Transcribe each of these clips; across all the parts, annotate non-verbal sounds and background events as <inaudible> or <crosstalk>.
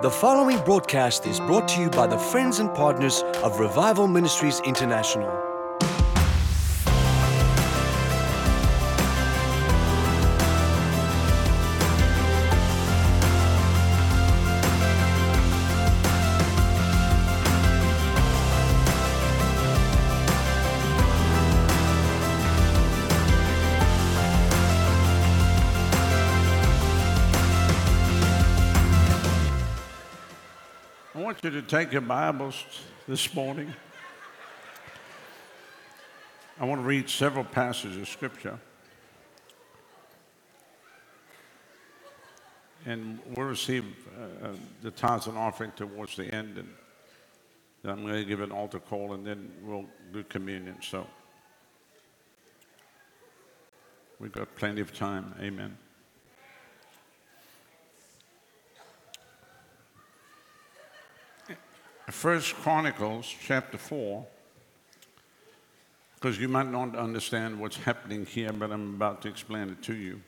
The following broadcast is brought to you by the friends and partners of Revival Ministries International. Want you to take your Bibles this morning. I want to read several passages of Scripture. And we'll receive uh, uh, the tithes and offering towards the end. And I'm going to give an altar call and then we'll do communion. So we've got plenty of time. Amen. First Chronicles chapter 4, because you might not understand what's happening here, but I'm about to explain it to you.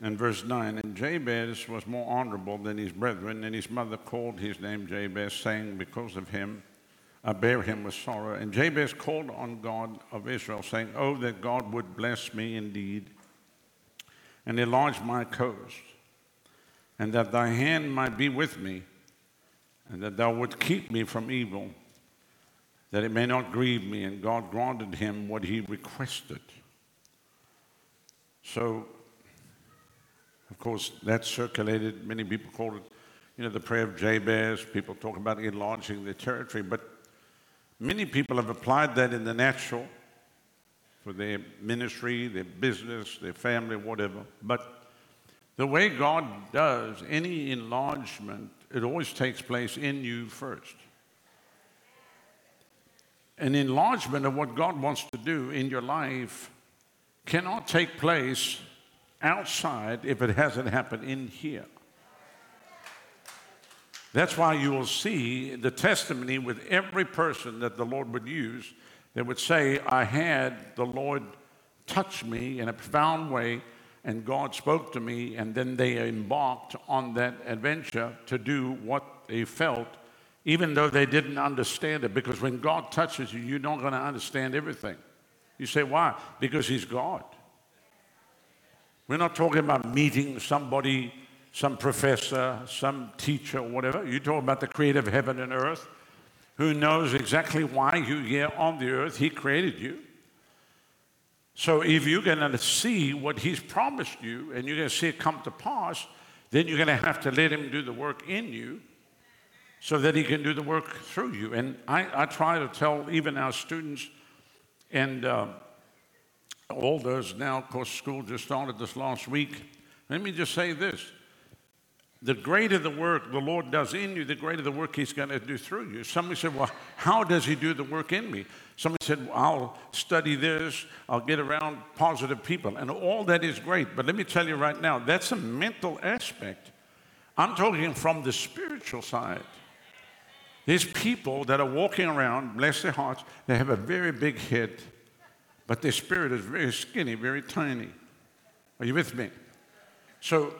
In verse 9, and Jabez was more honorable than his brethren, and his mother called his name Jabez, saying, Because of him I bear him with sorrow. And Jabez called on God of Israel, saying, Oh, that God would bless me indeed, and enlarge my coast, and that thy hand might be with me and that thou would keep me from evil, that it may not grieve me. And God granted him what he requested. So, of course, that circulated. Many people called it, you know, the prayer of Jabez. People talk about enlarging their territory, but many people have applied that in the natural for their ministry, their business, their family, whatever. But the way God does any enlargement it always takes place in you first. An enlargement of what God wants to do in your life cannot take place outside if it hasn't happened in here. That's why you will see the testimony with every person that the Lord would use that would say, I had the Lord touch me in a profound way and God spoke to me, and then they embarked on that adventure to do what they felt, even though they didn't understand it. Because when God touches you, you're not going to understand everything. You say, why? Because He's God. We're not talking about meeting somebody, some professor, some teacher, whatever. You're talking about the creator of heaven and earth who knows exactly why you're here on the earth. He created you. So if you're going to see what he's promised you and you're going to see it come to pass, then you're going to have to let him do the work in you so that he can do the work through you. And I, I try to tell even our students and uh, all those now, of course, school just started this last week. Let me just say this the greater the work the Lord does in you, the greater the work He's going to do through you. Somebody said, Well, how does He do the work in me? Somebody said, well, I'll study this, I'll get around positive people. And all that is great. But let me tell you right now, that's a mental aspect. I'm talking from the spiritual side. There's people that are walking around, bless their hearts, they have a very big head, but their spirit is very skinny, very tiny. Are you with me? So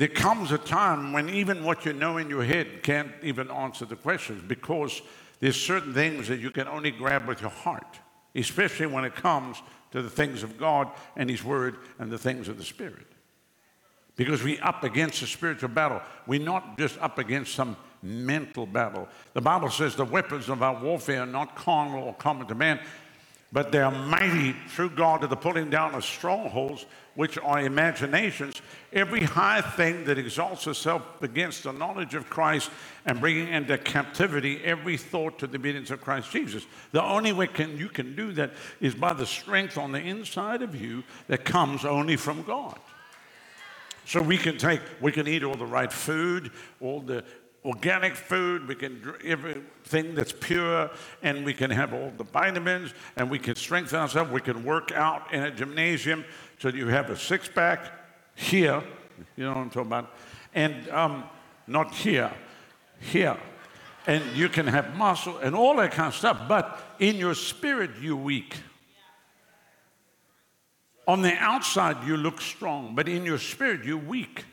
there comes a time when even what you know in your head can't even answer the questions because there's certain things that you can only grab with your heart, especially when it comes to the things of God and His Word and the things of the Spirit. Because we're up against a spiritual battle. We're not just up against some mental battle. The Bible says the weapons of our warfare are not carnal or common to man, but they are mighty through God to the pulling down of strongholds, which are imaginations, every high thing that exalts itself against the knowledge of Christ and bringing into captivity every thought to the obedience of Christ Jesus. The only way can, you can do that is by the strength on the inside of you that comes only from God. So we can take, we can eat all the right food, all the organic food, we can drink everything that's pure, and we can have all the vitamins, and we can strengthen ourselves. We can work out in a gymnasium so you have a six pack here, you know what I'm talking about, and um, not here, here. And you can have muscle and all that kind of stuff, but in your spirit, you're weak. On the outside, you look strong, but in your spirit, you're weak.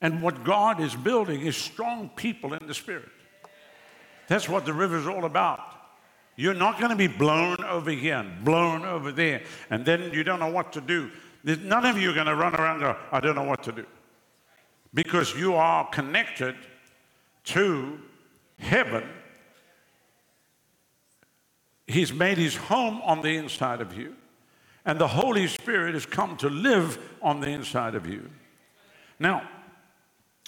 And what God is building is strong people in the spirit. That's what the river is all about. You're not going to be blown over here and blown over there, and then you don't know what to do. None of you are going to run around and go, I don't know what to do. Because you are connected to heaven. He's made his home on the inside of you, and the Holy Spirit has come to live on the inside of you. Now,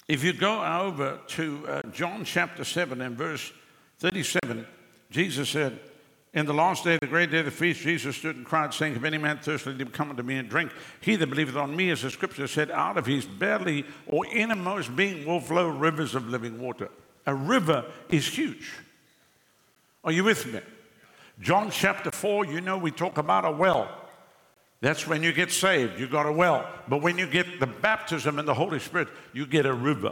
if you go over to uh, John chapter 7 and verse 37, Jesus said, In the last day, the great day of the feast, Jesus stood and cried, saying, If any man thirst, let him come unto me and drink. He that believeth on me, as the scripture said, out of his belly or innermost being will flow rivers of living water. A river is huge. Are you with me? John chapter 4, you know, we talk about a well. That's when you get saved. You got a well. But when you get the baptism in the Holy Spirit, you get a river.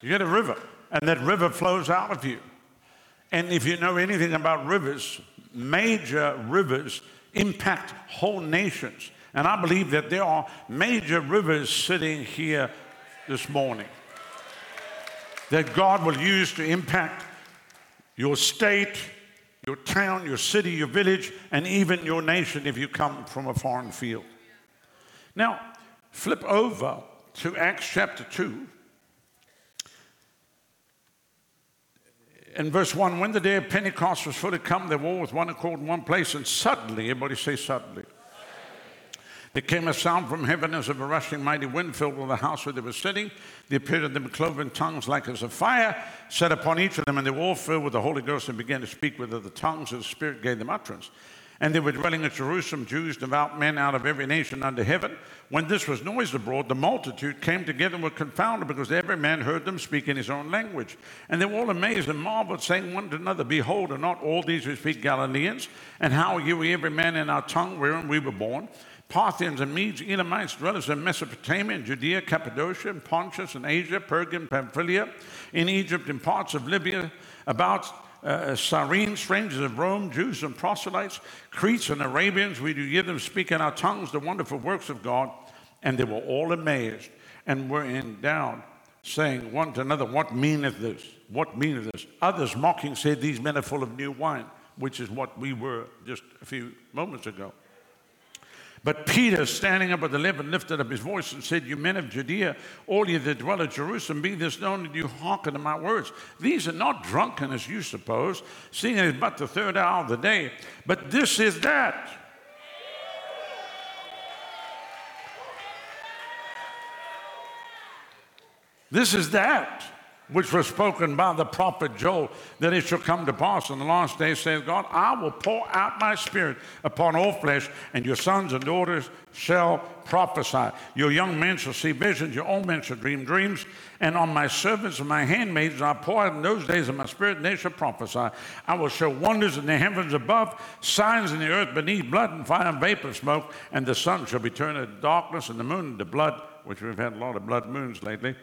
You get a river, and that river flows out of you. And if you know anything about rivers, major rivers impact whole nations. And I believe that there are major rivers sitting here this morning that God will use to impact your state, your town, your city, your village, and even your nation if you come from a foreign field. Now, flip over to Acts chapter 2. In verse 1, when the day of Pentecost was fully come, they were all with one accord in one place, and suddenly, everybody say suddenly, there came a sound from heaven as of a rushing mighty wind filled with the house where they were sitting. There appeared to them cloven tongues like as of fire, set upon each of them, and they were all filled with the Holy Ghost and began to speak with other tongues as the Spirit gave them utterance. And they were dwelling at Jerusalem, Jews, devout men out of every nation under heaven. When this was noised abroad, the multitude came together and were confounded because every man heard them speak in his own language. And they were all amazed and marveled, saying one to another, Behold, are not all these who speak Galileans? And how are you, every man in our tongue wherein we were born? Parthians and Medes, Elamites, dwellers in Mesopotamia and Judea, Cappadocia, and Pontus and Asia, Phrygia Pamphylia, in Egypt and parts of Libya, about uh, Cyrene, strangers of Rome, Jews and proselytes, Cretes and Arabians, we do hear them speak in our tongues the wonderful works of God. And they were all amazed and were endowed, saying one to another, What meaneth this? What meaneth this? Others mocking said, These men are full of new wine, which is what we were just a few moments ago. But Peter, standing up at the eleven, lifted up his voice and said, You men of Judea, all ye that dwell at Jerusalem, be this known that you hearken to my words. These are not drunken as you suppose, seeing it is but the third hour of the day. But this is that. This is that which was spoken by the prophet Joel, that it shall come to pass in the last days, says God, I will pour out my spirit upon all flesh, and your sons and daughters shall prophesy. Your young men shall see visions, your old men shall dream dreams, and on my servants and my handmaids I pour out in those days of my spirit, and they shall prophesy. I will show wonders in the heavens above, signs in the earth beneath, blood and fire and vapor smoke, and the sun shall be turned into darkness, and the moon into blood, which we've had a lot of blood moons lately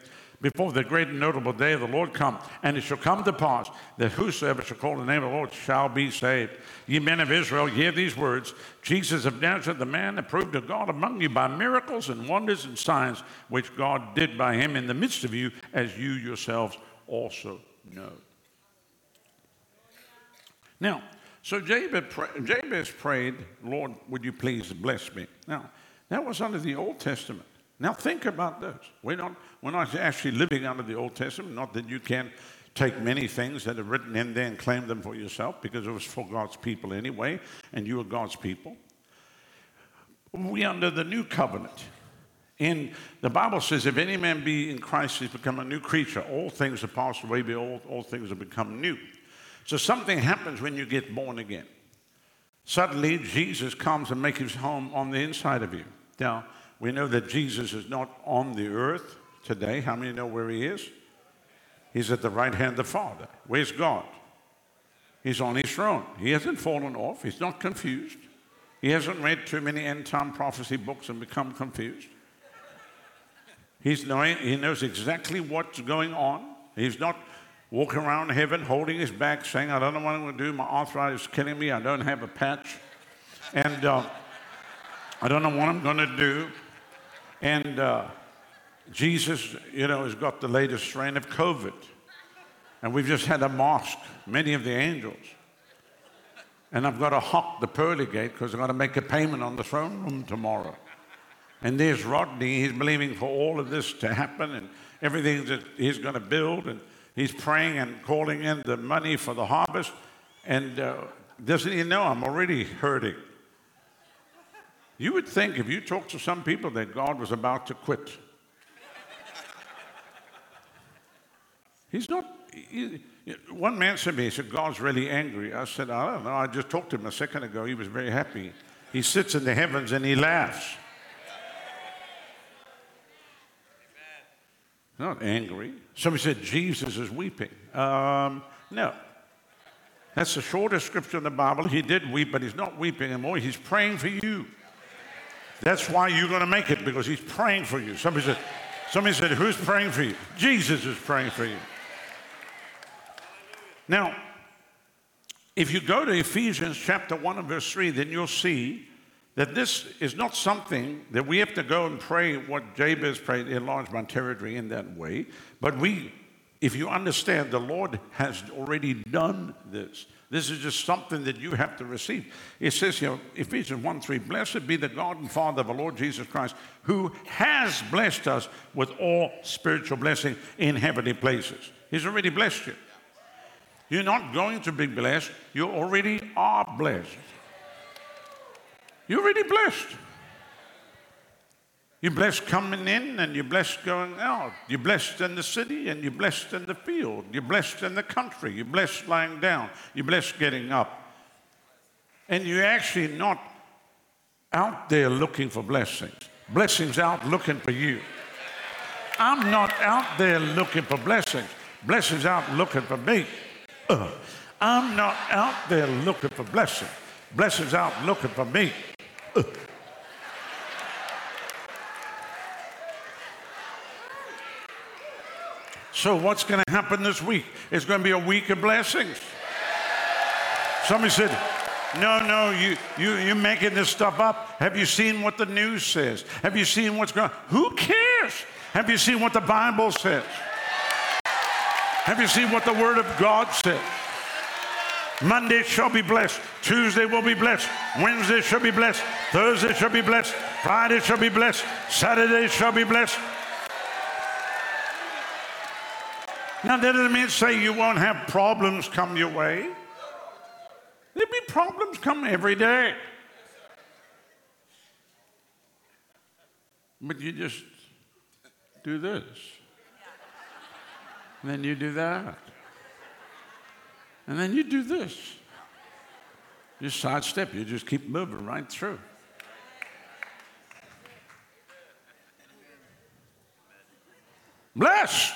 before the great and notable day of the Lord come. And it shall come to pass that whosoever shall call the name of the Lord shall be saved. Ye men of Israel, hear these words Jesus of Nazareth, the man approved of God among you by miracles and wonders and signs, which God did by him in the midst of you, as you yourselves also know. Now, so Jabez prayed, Lord, would you please bless me? Now, that was under the Old Testament. Now think about this. We're not, we're not actually living under the Old Testament, not that you can take many things that are written in there and claim them for yourself because it was for God's people anyway, and you are God's people. We under the new covenant. In the Bible says, if any man be in Christ, he's become a new creature. All things are passed away, behold, all things have become new. So something happens when you get born again. Suddenly, Jesus comes and makes his home on the inside of you. Now, we know that Jesus is not on the earth today. How many know where he is? He's at the right hand of the Father. Where's God? He's on his throne. He hasn't fallen off. He's not confused. He hasn't read too many end time prophecy books and become confused. He's knowing, he knows exactly what's going on. He's not walking around heaven holding his back saying, I don't know what I'm going to do. My arthritis is killing me. I don't have a patch. And uh, I don't know what I'm going to do. And uh, Jesus, you know, has got the latest strain of COVID. And we've just had a mosque, many of the angels. And I've got to hawk the pearly gate because I've got to make a payment on the throne room tomorrow. And there's Rodney, he's believing for all of this to happen and everything that he's going to build. And he's praying and calling in the money for the harvest. And uh, doesn't he know I'm already hurting? You would think if you talk to some people that God was about to quit. He's not. He, one man said to me, he said, God's really angry. I said, I don't know. I just talked to him a second ago. He was very happy. He sits in the heavens and he laughs. Not angry. Somebody said Jesus is weeping. Um, no. That's the shortest scripture in the Bible. He did weep, but he's not weeping anymore. He's praying for you. That's why you're going to make it because he's praying for you. Somebody said, somebody said, Who's praying for you? Jesus is praying for you. Now, if you go to Ephesians chapter 1 and verse 3, then you'll see that this is not something that we have to go and pray what Jabez prayed, enlarge my territory in that way. But we, if you understand, the Lord has already done this. This is just something that you have to receive. It says here, Ephesians 1 3, Blessed be the God and Father of our Lord Jesus Christ, who has blessed us with all spiritual blessing in heavenly places. He's already blessed you. You're not going to be blessed, you already are blessed. You're already blessed. You're blessed coming in and you're blessed going out. You're blessed in the city and you're blessed in the field. You're blessed in the country. You're blessed lying down. You're blessed getting up. And you're actually not out there looking for blessings. Blessings out looking for you. I'm not out there looking for blessings. Blessings out looking for me. Uh, I'm not out there looking for blessing. Blessings out looking for me. Uh. So, what's going to happen this week? It's going to be a week of blessings. Somebody said, No, no, you, you, you're making this stuff up. Have you seen what the news says? Have you seen what's going on? Who cares? Have you seen what the Bible says? Have you seen what the Word of God says? Monday shall be blessed. Tuesday will be blessed. Wednesday shall be blessed. Thursday shall be blessed. Friday shall be blessed. Saturday shall be blessed. Now, that doesn't mean say you won't have problems come your way. There'll be problems come every day. But you just do this. And then you do that. And then you do this. You sidestep, you just keep moving right through. Blessed.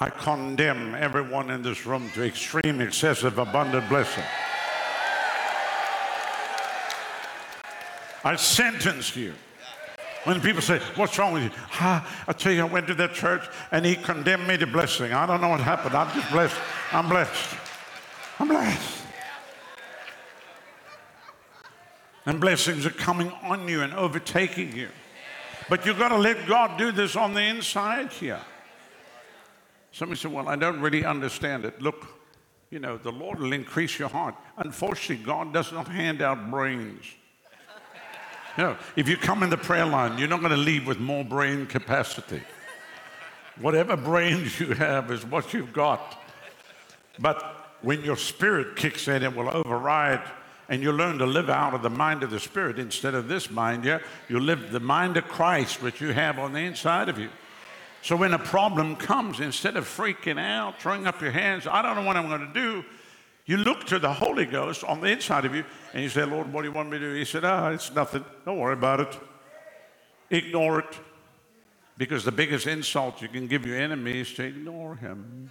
I condemn everyone in this room to extreme, excessive, abundant blessing. I sentence you when people say, What's wrong with you? Ah, I tell you, I went to that church and he condemned me to blessing. I don't know what happened. I'm just blessed. I'm blessed. I'm blessed. And blessings are coming on you and overtaking you. But you've got to let God do this on the inside here. Somebody said, Well, I don't really understand it. Look, you know, the Lord will increase your heart. Unfortunately, God does not hand out brains. <laughs> No, if you come in the prayer line, you're not going to leave with more brain capacity. Whatever brains you have is what you've got. But when your spirit kicks in, it will override, and you learn to live out of the mind of the spirit instead of this mind. Yeah, you live the mind of Christ, which you have on the inside of you. So when a problem comes, instead of freaking out, throwing up your hands, I don't know what I'm going to do, you look to the Holy Ghost on the inside of you and you say, Lord, what do you want me to do? He said, Ah, it's nothing. Don't worry about it. Ignore it. Because the biggest insult you can give your enemy is to ignore him.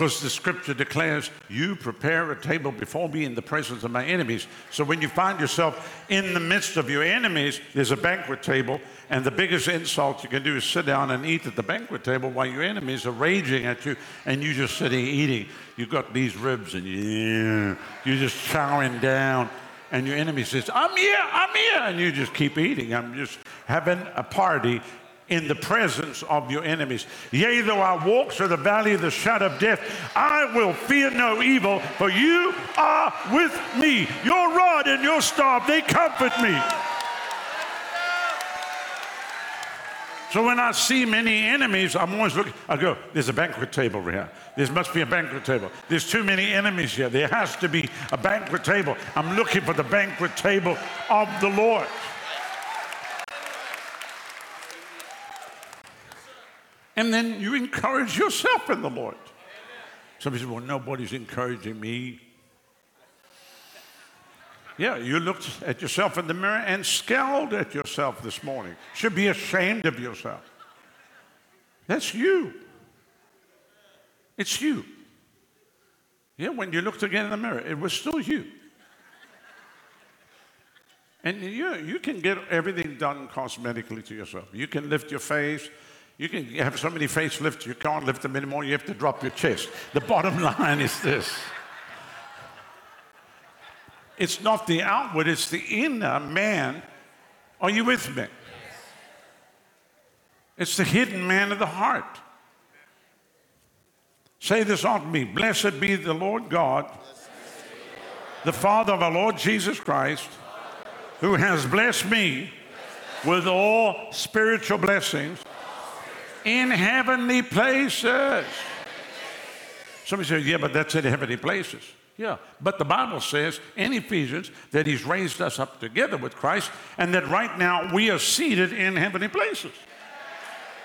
Because the scripture declares, You prepare a table before me in the presence of my enemies. So when you find yourself in the midst of your enemies, there's a banquet table, and the biggest insult you can do is sit down and eat at the banquet table while your enemies are raging at you, and you're just sitting eating. You've got these ribs, and you, you're just chowing down. and your enemy says, I'm here, I'm here, and you just keep eating. I'm just having a party in the presence of your enemies. Yea, though I walk through the valley of the shadow of death, I will fear no evil, for you are with me. Your rod and your staff, they comfort me. So when I see many enemies, I'm always looking, I go, there's a banquet table over here. There must be a banquet table. There's too many enemies here. There has to be a banquet table. I'm looking for the banquet table of the Lord. And then you encourage yourself in the Lord. Somebody says, Well, nobody's encouraging me. Yeah, you looked at yourself in the mirror and scowled at yourself this morning. Should be ashamed of yourself. That's you. It's you. Yeah, when you looked again in the mirror, it was still you. And you, you can get everything done cosmetically to yourself. You can lift your face. You can have so many facelifts, you can't lift them anymore. You have to drop your chest. The bottom <laughs> line is this it's not the outward, it's the inner man. Are you with me? It's the hidden man of the heart. Say this on me Blessed be the Lord God, the Father of our Lord Jesus Christ, who has blessed me with all spiritual blessings in heavenly places. Somebody says, Yeah, but that's in heavenly places. Yeah, but the Bible says in Ephesians that He's raised us up together with Christ and that right now we are seated in heavenly places.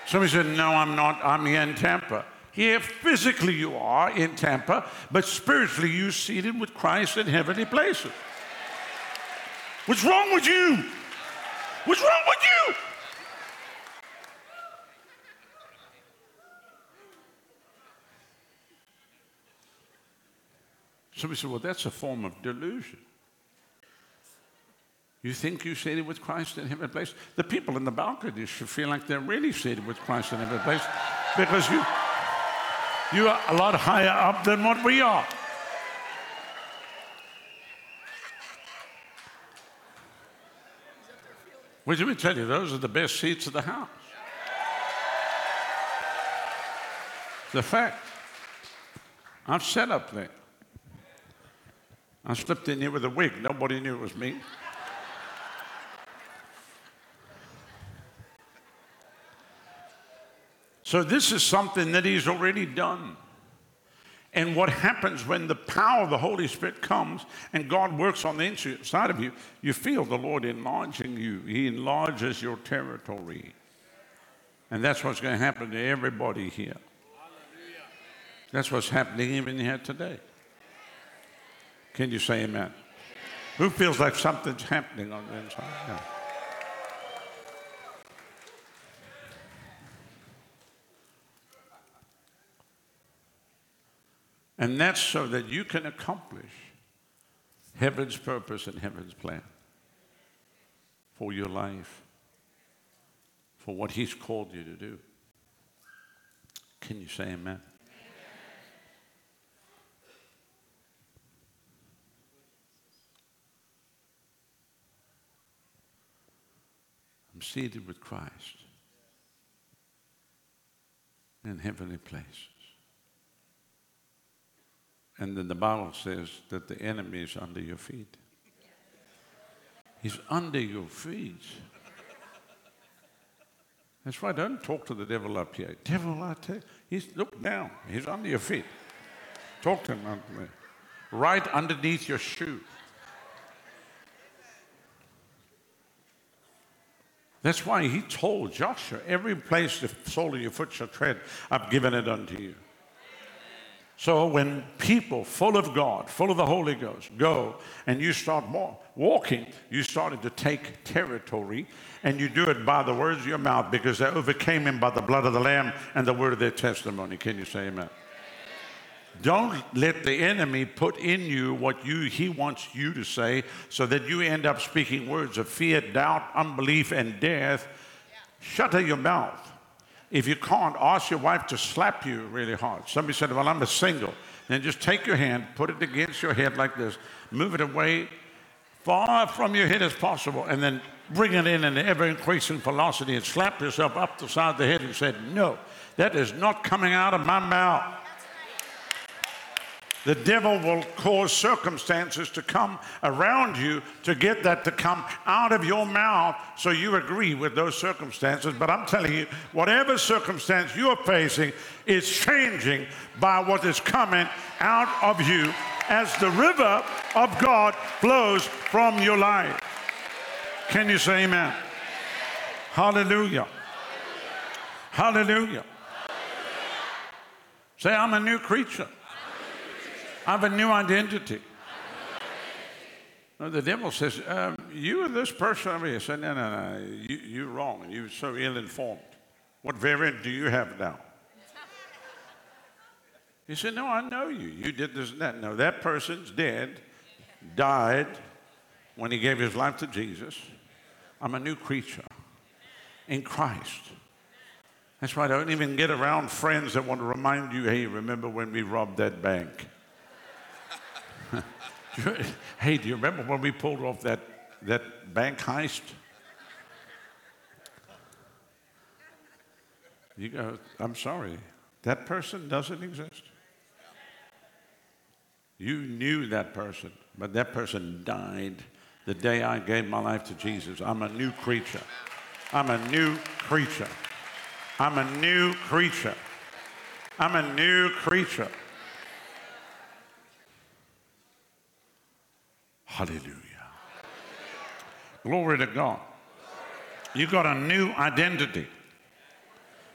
Somebody said, No, I'm not. I'm here in Tampa. Here, physically, you are in Tampa, but spiritually, you're seated with Christ in heavenly places. What's wrong with you? What's wrong with you? Somebody said, Well, that's a form of delusion. You think you're seated with Christ in heavenly place? The people in the balcony should feel like they're really seated with Christ in heavenly place because you, you are a lot higher up than what we are. Well, let me tell you, those are the best seats of the house. The fact. I've sat up there. I slipped in here with a wig. Nobody knew it was me. So, this is something that he's already done. And what happens when the power of the Holy Spirit comes and God works on the inside of you, you feel the Lord enlarging you. He enlarges your territory. And that's what's going to happen to everybody here. That's what's happening even here today. Can you say amen? Who feels like something's happening on the inside? Yeah. And that's so that you can accomplish heaven's purpose and heaven's plan for your life, for what He's called you to do. Can you say amen? I'm seated with Christ in heavenly places. And then the Bible says that the enemy is under your feet. He's under your feet. That's why don't talk to the devil up here. Devil, I tell you, he's look down. He's under your feet. Talk to him right underneath your shoe. That's why he told Joshua, every place the sole of your foot shall tread, I've given it unto you. So when people full of God, full of the Holy Ghost, go and you start walking, you started to take territory, and you do it by the words of your mouth because they overcame him by the blood of the Lamb and the word of their testimony. Can you say amen? Don't let the enemy put in you what you, he wants you to say so that you end up speaking words of fear, doubt, unbelief, and death. Shut your mouth. If you can't, ask your wife to slap you really hard. Somebody said, Well, I'm a single. Then just take your hand, put it against your head like this, move it away far from your head as possible, and then bring it in an ever increasing velocity and slap yourself up the side of the head and said, No, that is not coming out of my mouth. The devil will cause circumstances to come around you to get that to come out of your mouth so you agree with those circumstances. But I'm telling you, whatever circumstance you're facing is changing by what is coming out of you as the river of God flows from your life. Can you say amen? Hallelujah. Hallelujah. Say, I'm a new creature. I have a new identity. The devil says, um, You are this person. I said, No, no, no. You, you're wrong. You're so ill informed. What variant do you have now? He said, No, I know you. You did this and that. No, that person's dead, died when he gave his life to Jesus. I'm a new creature in Christ. That's why I don't even get around friends that want to remind you, hey, remember when we robbed that bank? <laughs> hey, do you remember when we pulled off that, that bank heist? You go, I'm sorry, that person doesn't exist. You knew that person, but that person died the day I gave my life to Jesus. I'm a new creature. I'm a new creature. I'm a new creature. I'm a new creature. Hallelujah. Glory to God. You've got a new identity.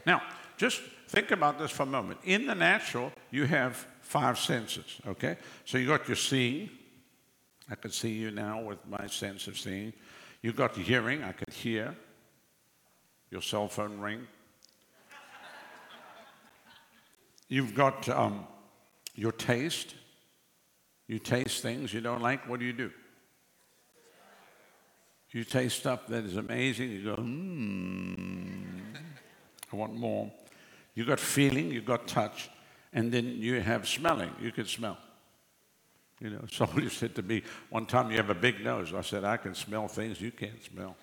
Now, just think about this for a moment. In the natural, you have five senses, okay? So you got your seeing. I can see you now with my sense of seeing. You got hearing. I can hear your cell phone ring. You've got um, your taste. You taste things you don't like, what do you do? You taste stuff that is amazing, you go, hmm, I want more. You got feeling, you got touch, and then you have smelling. You can smell. You know, <laughs> somebody said to me one time, You have a big nose. I said, I can smell things you can't smell.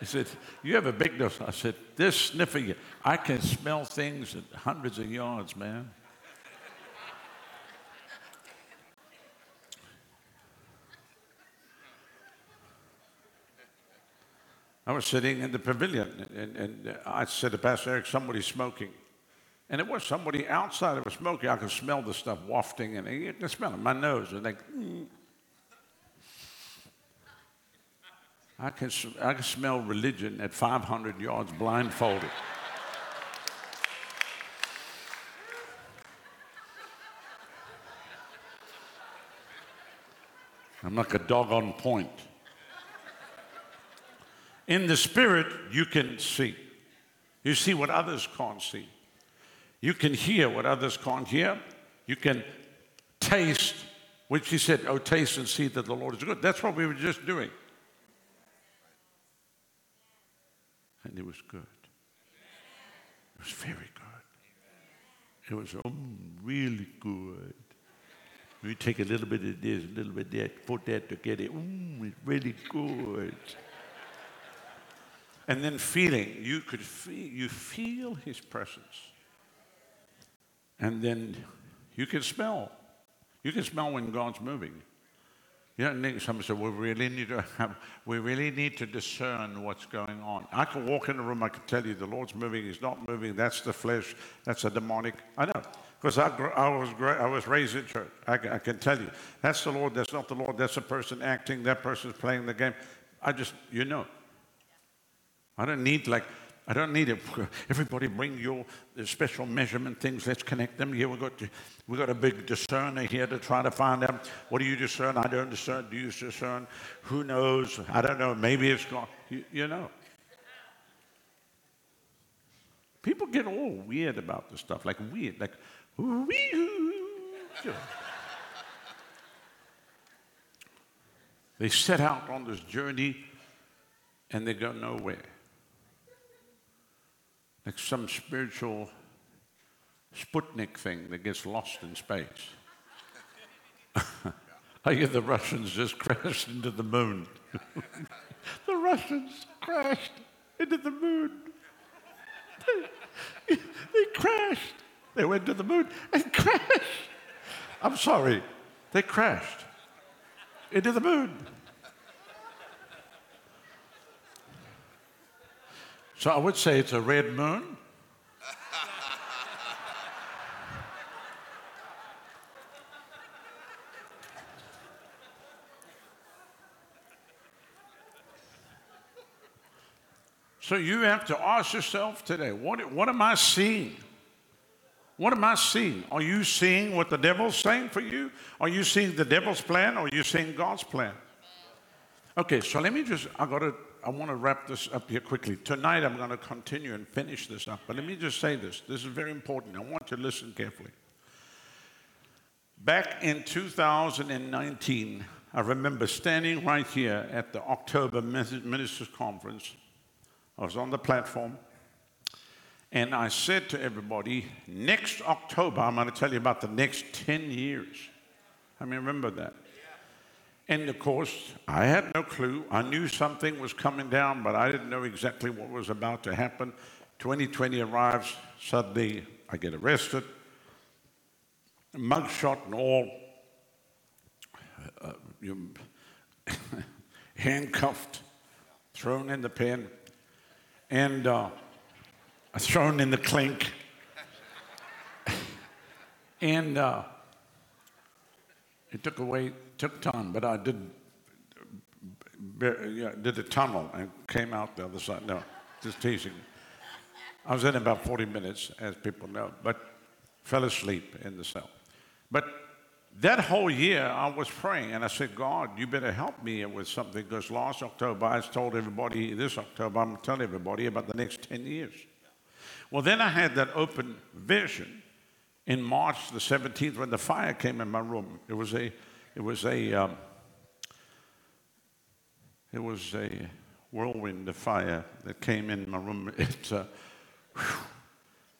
He said, You have a big nose. I said, This sniffer, I can smell things at hundreds of yards, man. I was sitting in the pavilion and, and I said to Pastor Eric, somebody's smoking. And it was somebody outside that was smoking. I could smell the stuff wafting and I could smell it my nose. And like, mm. I can, I can smell religion at 500 yards blindfolded. I'm like a dog on point. In the spirit, you can see. You see what others can't see. You can hear what others can't hear. You can taste, which he said, Oh, taste and see that the Lord is good. That's what we were just doing. And it was good. It was very good. It was oh, really good. We take a little bit of this, a little bit of that, put that together. Mmm, it's really good. And then feeling, you could feel, you feel his presence. And then you can smell. You can smell when God's moving. You need, somebody said, we really need to have, we really need to discern what's going on. I can walk in the room, I can tell you the Lord's moving, He's not moving, that's the flesh, that's a demonic. I know, because I, I, was, I was raised in church. I, I can tell you, that's the Lord, that's not the Lord, that's a person acting, that person's playing the game. I just, you know. I don't need like I don't need it. Everybody bring your special measurement things. Let's connect them. Here we've got, we got a big discerner here to try to find out what do you discern? I don't discern. Do you discern? Who knows? I don't know. Maybe it's gone. You, you know. People get all weird about this stuff, like weird, like, wee They set out on this journey and they go nowhere like some spiritual Sputnik thing that gets lost in space. <laughs> I hear the Russians just crashed into the moon. <laughs> the Russians crashed into the moon. They, they crashed. They went to the moon and crashed. I'm sorry, they crashed into the moon. So I would say it's a red moon. So you have to ask yourself today what, what am I seeing? What am I seeing? Are you seeing what the devil's saying for you? Are you seeing the devil's plan or are you seeing God's plan? Okay, so let me just, I got to, I want to wrap this up here quickly. Tonight I'm going to continue and finish this up, but let me just say this. This is very important. I want you to listen carefully. Back in 2019, I remember standing right here at the October Ministers Conference I was on the platform and I said to everybody, next October, I'm going to tell you about the next 10 years. I mean, remember that. And of course, I had no clue. I knew something was coming down, but I didn't know exactly what was about to happen. 2020 arrives, suddenly I get arrested, mugshot and all, uh, <laughs> handcuffed, thrown in the pen and uh, thrown in the clink. <laughs> and uh, it took away, took time, but I did, yeah, did a tunnel and came out the other side. No, just teasing. I was in about 40 minutes, as people know, but fell asleep in the cell. But that whole year, I was praying and I said, God, you better help me with something because last October I told everybody, this October I'm telling everybody about the next 10 years. Well, then I had that open vision in March the 17th when the fire came in my room. It was a, it was a, um, it was a whirlwind of fire that came in my room <laughs> at, uh,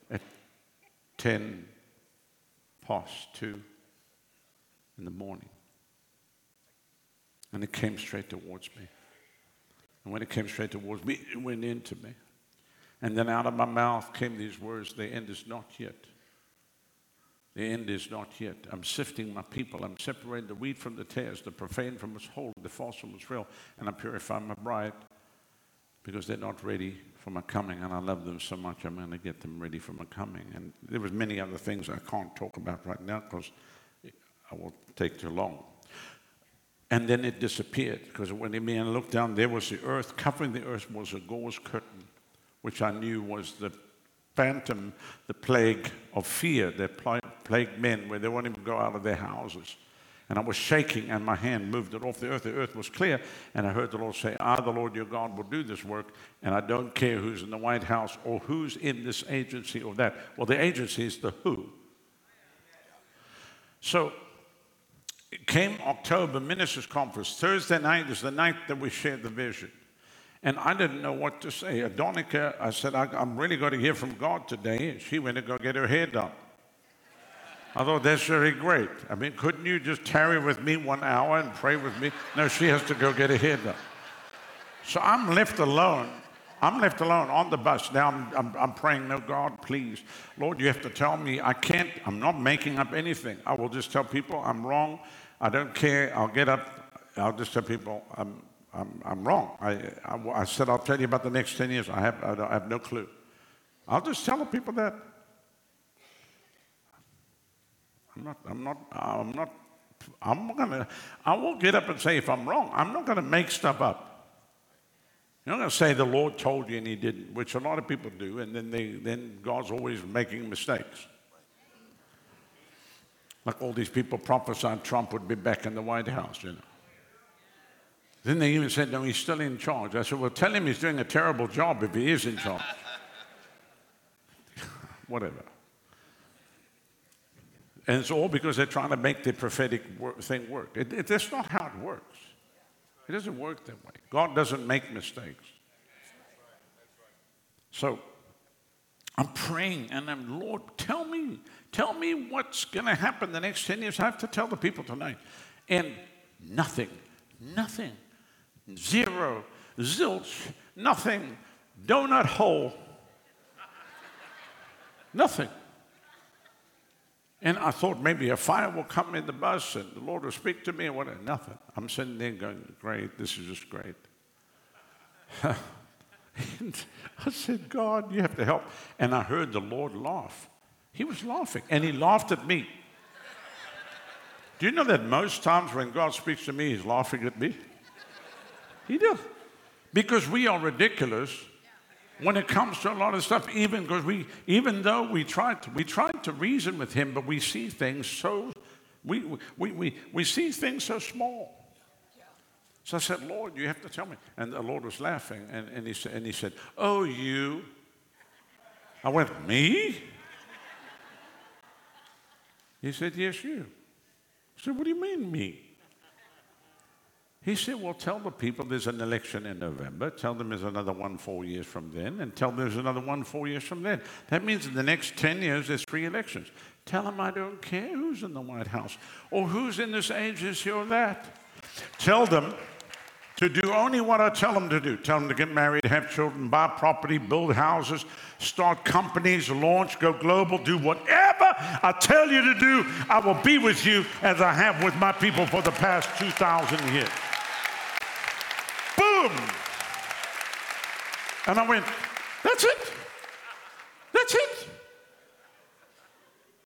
at 10 past 2 in the morning. And it came straight towards me. And when it came straight towards me, it went into me. And then out of my mouth came these words The end is not yet. The end is not yet. I'm sifting my people. I'm separating the wheat from the tares, the profane from what's holy, the false from what's real. And I'm purifying my bride because they're not ready for my coming. And I love them so much, I'm going to get them ready for my coming. And there was many other things I can't talk about right now because I will take too long. And then it disappeared because when the man looked down, there was the earth. Covering the earth was a gauze curtain, which I knew was the phantom, the plague of fear that plagued men where they wouldn't even go out of their houses. And I was shaking, and my hand moved it off the earth. The earth was clear, and I heard the Lord say, I, the Lord your God, will do this work, and I don't care WHO's in the White House or who's in this agency or that. Well, the agency is the who. So it came October Ministers Conference. Thursday night is the night that we shared the vision. And I didn't know what to say. Adonica, I said, I, am really going to hear from God today. She went to go get her hair done. I thought that's very great. I mean, couldn't you just tarry with me one hour and pray with me? No, she has to go get her hair done. So I'm left alone. I'm left alone on the bus. Now I'm, I'm, I'm, praying, no, God, please. Lord, you have to tell me I can't, I'm not making up anything. I will just tell people I'm wrong. I don't care. I'll get up. I'll just tell people I'm, I'm, I'm wrong. I, I, I said I'll tell you about the next 10 years. I have, I have no clue. I'll just tell the people that. I'm not, I'm not, I'm not, I'm gonna, I won't get up and say if I'm wrong. I'm not gonna make stuff up. You're not going to say the Lord told you and he didn't, which a lot of people do, and then, they, then God's always making mistakes. Like all these people prophesied Trump would be back in the White House, you know. Then they even said, no, he's still in charge. I said, well, tell him he's doing a terrible job if he is in charge. <laughs> Whatever. And it's all because they're trying to make the prophetic thing work. It, it, that's not how it works. It doesn't work that way. God doesn't make mistakes. So I'm praying and I'm, Lord, tell me, tell me what's going to happen the next 10 years. I have to tell the people tonight. And nothing, nothing, zero, zilch, nothing, donut hole, nothing. And I thought maybe a fire will come in the bus and the Lord will speak to me and whatever. Nothing. I'm sitting there going, great, this is just great. and <laughs> I said, God, you have to help. And I heard the Lord laugh. He was laughing and he laughed at me. Do you know that most times when God speaks to me, he's laughing at me? He does. Because we are ridiculous when it comes to a lot of stuff, even because we, even though we tried to, we tried to reason with him, but we see things so, we, we, we, we see things so small. So I said, Lord, you have to tell me. And the Lord was laughing, and, and, he, said, and he said, Oh, you. I went, Me? He said, Yes, you. I said, What do you mean, me? He said, Well, tell the people there's an election in November. Tell them there's another one four years from then. And tell them there's another one four years from then. That means in the next 10 years, there's three elections. Tell them I don't care who's in the White House or who's in this age, this, or that. Tell them to do only what I tell them to do. Tell them to get married, have children, buy property, build houses, start companies, launch, go global, do whatever I tell you to do. I will be with you as I have with my people for the past 2,000 years. Boom! And I went, that's it. That's it.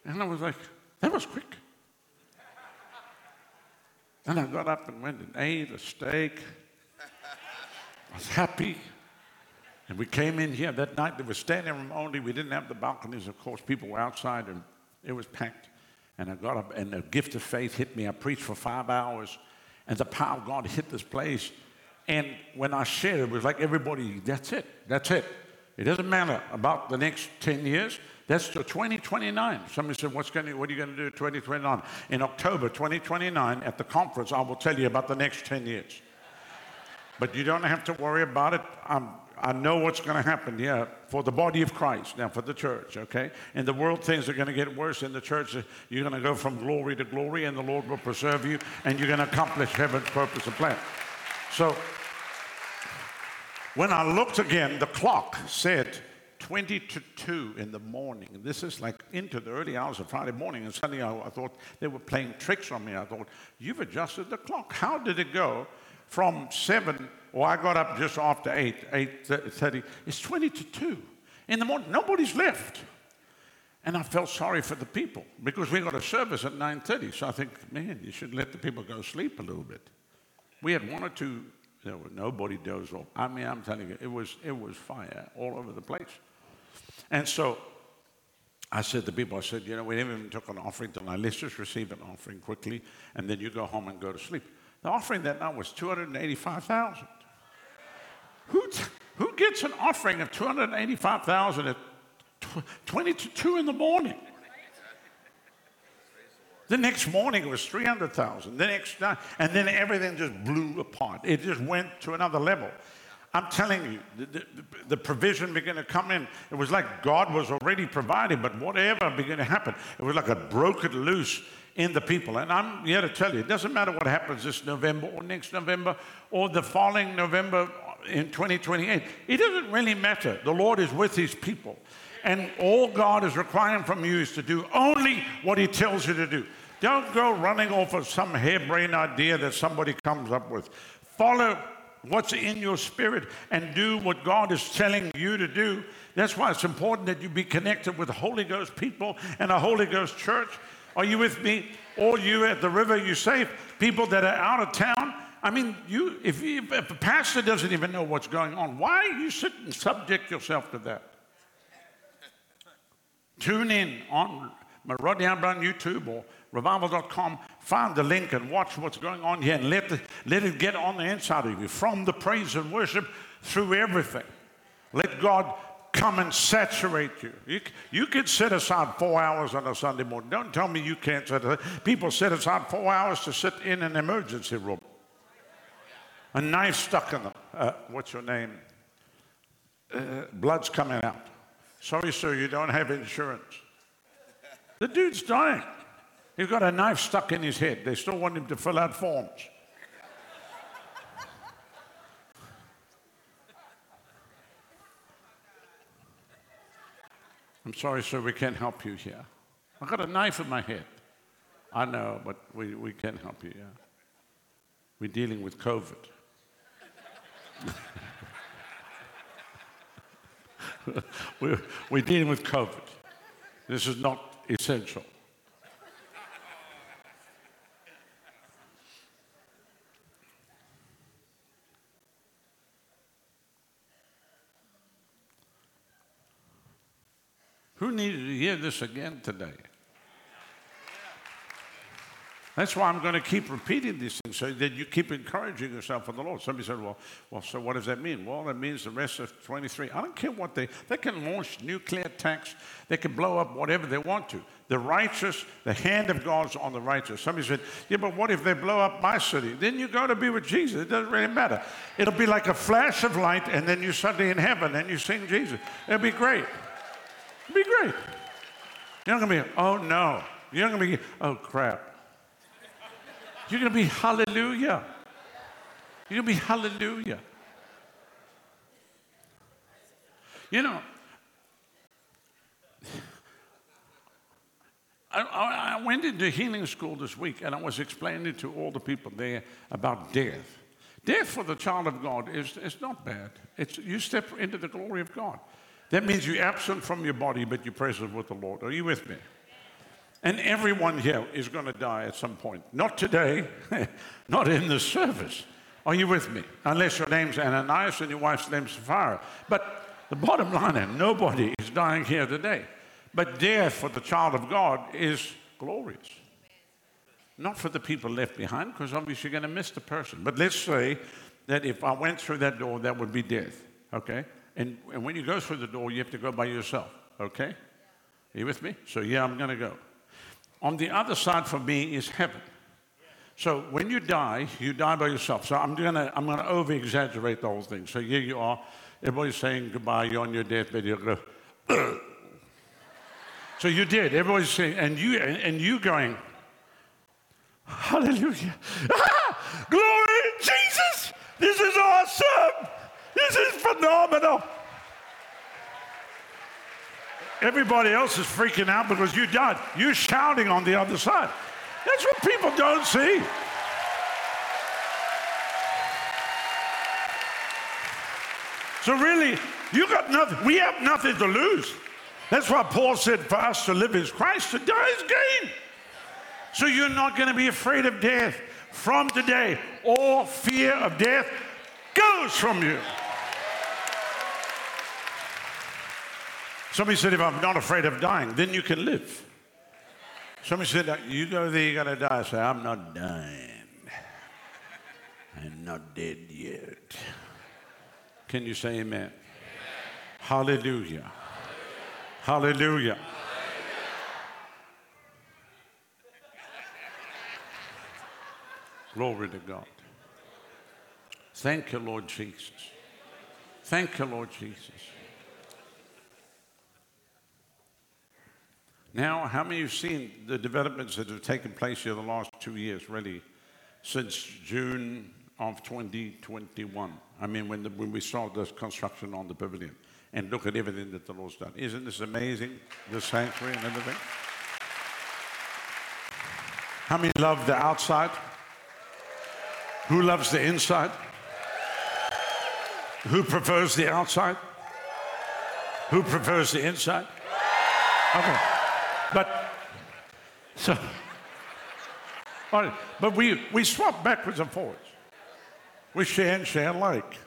And I was like, that was quick. And I got up and went and ate a steak. I was happy. And we came in here that night. There was standing room only. We didn't have the balconies, of course. People were outside and it was packed. And I got up and the gift of faith hit me. I preached for five hours and the power of God hit this place. And when I shared it, it was like everybody, that's it, that's it. It doesn't matter about the next 10 years. That's to 2029. Somebody said, What's going to, What are you going to do 2029? In October 2029, at the conference, I will tell you about the next 10 years. But you don't have to worry about it. I'm, I know what's going to happen here for the body of Christ, now for the church, okay? In the world, things are going to get worse. In the church, you're going to go from glory to glory, and the Lord will preserve you, and you're going to accomplish heaven's purpose and plan. So, when I looked again, the clock said 20 to 2 in the morning. This is like into the early hours of Friday morning. And suddenly I, I, thought they were playing tricks on me. I thought, you've adjusted the clock. How did it go from 7? Well, I got up just after 8, 8.30. It's 20 to 2 in the morning. Nobody's left. And I felt sorry for the people because we got a service at 9.30. So I think, man, you should let the people go sleep a little bit. We had one or two there was nobody dozed off. I mean, I'm telling you, it was, it was fire all over the place. And so I said to people, I said, you know, we never even took an offering tonight. Let's just receive an offering quickly, and then you go home and go to sleep. The offering that night was 285,000. Who, who gets an offering of 285,000 at 20 to 2 in the morning? The next morning it was 300,000. The next night, and then everything just blew apart. It just went to another level. I'm telling you, the, the, the, provision began to come in. It was like God was already providing, but whatever began to happen, it was like it broke it loose in the people. And I'm here to tell you, it doesn't matter what happens this November or next November or the following November in 2028. It doesn't really matter. The Lord is with his people. And all God is requiring from you is to do only what He tells you to do. Don't go running off of some harebrained idea that somebody comes up with. Follow what's in your spirit and do what God is telling you to do. That's why it's important that you be connected with Holy Ghost people and a Holy Ghost church. Are you with me? All you at the river, you safe. People that are out of town. I mean, you if, if a pastor doesn't even know what's going on, why you and subject yourself to that? Tune in on Rodney Browne YouTube or revival.com. Find the link and watch what's going on here and let, the, let it get on the inside of you from the praise and worship through everything. Let God come and saturate you. You, you can set aside four hours on a Sunday morning. Don't tell me you can't set aside. People set aside four hours to sit in an emergency room. A knife stuck in them. Uh, what's your name? Uh, blood's coming out. Sorry, sir, you don't have insurance. The dude's dying. He's got a knife stuck in his head. They still want him to fill out forms. I'm sorry, sir, we can't help you here. I've got a knife in my head. I know, but we, we can't help you, yeah. We're dealing with COVID. <laughs> <laughs> we're, we're dealing with COVID. This is not essential. Who needed to hear this again today? That's why I'm going to keep repeating these things so that you keep encouraging yourself in the Lord. Somebody said, well, well, so what does that mean? Well, that means the rest of 23. I don't care what they, they can launch nuclear attacks. They can blow up whatever they want to. The righteous, the hand of God's on the righteous. Somebody said, yeah, but what if they blow up my city? Then you go to be with Jesus. It doesn't really matter. It'll be like a flash of light and then you're suddenly in heaven and you sing Jesus. It'll be great. It'll be great. You're not going to be, oh no. You're not going to be, oh crap. You're going to be hallelujah. You're going to be hallelujah. You know, I, I, went into healing school this week and I was explaining to all the people there about death. Death for the child of God is, is not bad. It's, you step into the glory of God. That means you're absent from your body, but you're present with the Lord. Are you with me? And everyone here is going to die at some point. Not today, <laughs> not in the service. Are you with me? Unless your name's Ananias and your wife's name's Sapphira. But the bottom line is nobody is dying here today. But death for the child of God is glorious. Not for the people left behind, because obviously you're going to miss the person. But let's say that if I went through that door, that would be death. Okay? And, and when you go through the door, you have to go by yourself. Okay? Are you with me? So, yeah, I'm going to go. On the other side for me is heaven. So when you die, you die by yourself. So I'm gonna I'm gonna over exaggerate the whole thing. So here you are, everybody's saying goodbye. You're on your deathbed. You go. <coughs> so you did. Everybody's saying, and you and, and you going, Hallelujah, ah, <laughs> glory, Jesus! This is awesome. This is phenomenal. Everybody else is freaking out because you died. You're shouting on the other side. That's what people don't see. So, really, you got nothing. We have nothing to lose. That's why Paul said for us to live is Christ, to die is gain. So, you're not going to be afraid of death. From today, all fear of death goes from you. Somebody said, if I'm not afraid of dying, then you can live. Somebody said, you go there, you're going to die. I say, I'm not dying. I'm not dead yet. Can you say amen? amen. Hallelujah. Hallelujah. Hallelujah. Glory to God. Thank you, Lord Jesus. Thank you, Lord Jesus. Now, how many have seen the developments that have taken place here the last two years, really, since June of 2021? I mean, when, the, when we started the construction on the pavilion, and look at everything that the Lord's done. Isn't this amazing, the sanctuary and everything? How many love the outside? Who loves the inside? Who prefers the outside? Who prefers the inside? Okay. So, all right, but we, we swap backwards and forwards. We share and share alike.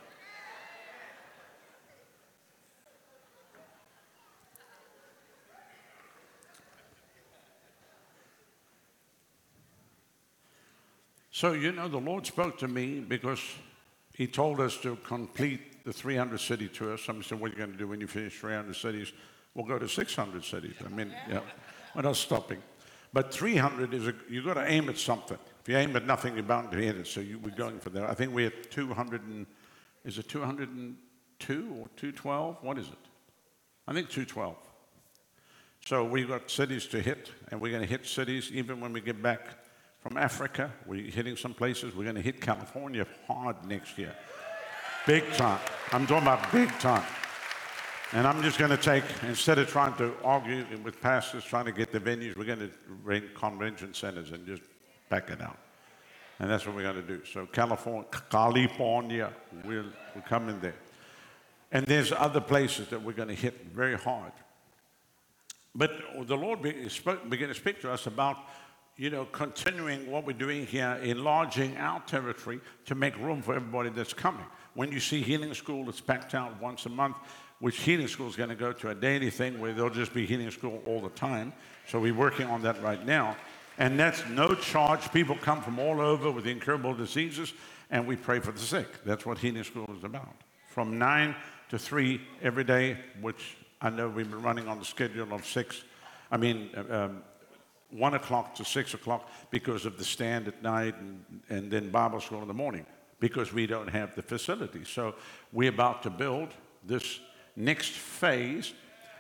So, you know, the Lord spoke to me because He told us to complete the 300 city tour. Somebody said, What are you going to do when you finish 300 cities? We'll go to 600 cities. I mean, yeah. We're not stopping. But 300 is, a, you've got to aim at something. If you aim at nothing, you're bound to hit it. So you, we're going for that. I think we're at 200 and, is it 202 or 212? What is it? I think 212. So we've got cities to hit, and we're going to hit cities even when we get back from Africa. We're hitting some places. We're going to hit California hard next year. Big time. I'm talking about big time. And I'm just going to take, instead of trying to argue with pastors trying to get the venues, we're going to rent convention centers and just back it out. And that's what we're going to do. So California, California will will come in there. And there's other places that we're going to hit very hard. But the Lord began to speak to us about, you know, continuing what we're doing here, enlarging our territory to make room for everybody that's coming. When you see Healing School, it's packed out once a month which healing school is going to go to a daily thing where they'll just be healing school all the time. So we're working on that right now. And that's no charge. People come from all over with incurable diseases, and we pray for the sick. That's what healing school is about. From 9 to 3 every day, which I know we've been running on the schedule of 6, I mean, um, 1 o'clock to 6 o'clock because of the stand at night and, and then Bible school in the morning because we don't have the facility. So we're about to build this next phase.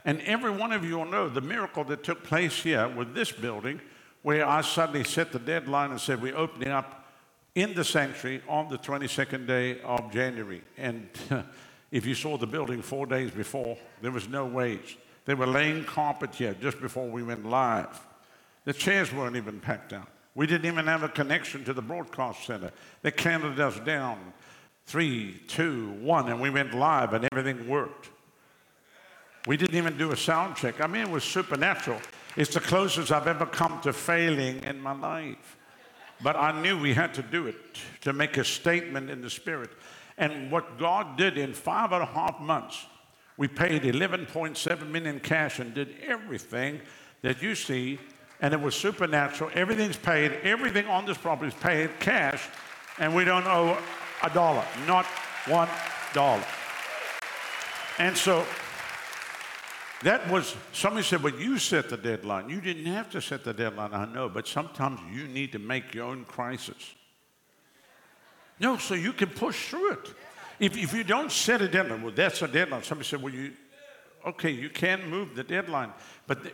And every one of you will know the miracle that took place here with this building, where I suddenly set the deadline and said, We're opening up in the sanctuary on the 22nd day of January. And <laughs> if you saw the building four days before, there was no wage. They were laying carpet here just before we went live. The chairs weren't even packed out. We didn't even have a connection to the broadcast center. They counted us down three, two, one, and we went live and everything worked. We didn't even do a sound check. I mean, it was supernatural. It's the closest I've ever come to failing in my life. But I knew we had to do it to make a statement in the spirit. And what God did in five and a half months, we paid 11.7 million cash and did everything that you see, and it was supernatural. Everything's paid. Everything on this property is paid cash, and we don't owe a dollar, not one dollar. And so that was, somebody said, well, you set the deadline. You didn't have to set the deadline, I know, but sometimes you need to make your own crisis. No, so you can push through it. If, if you don't set a deadline, well, that's a deadline. Somebody said, well, you, okay, you can move the deadline, but the,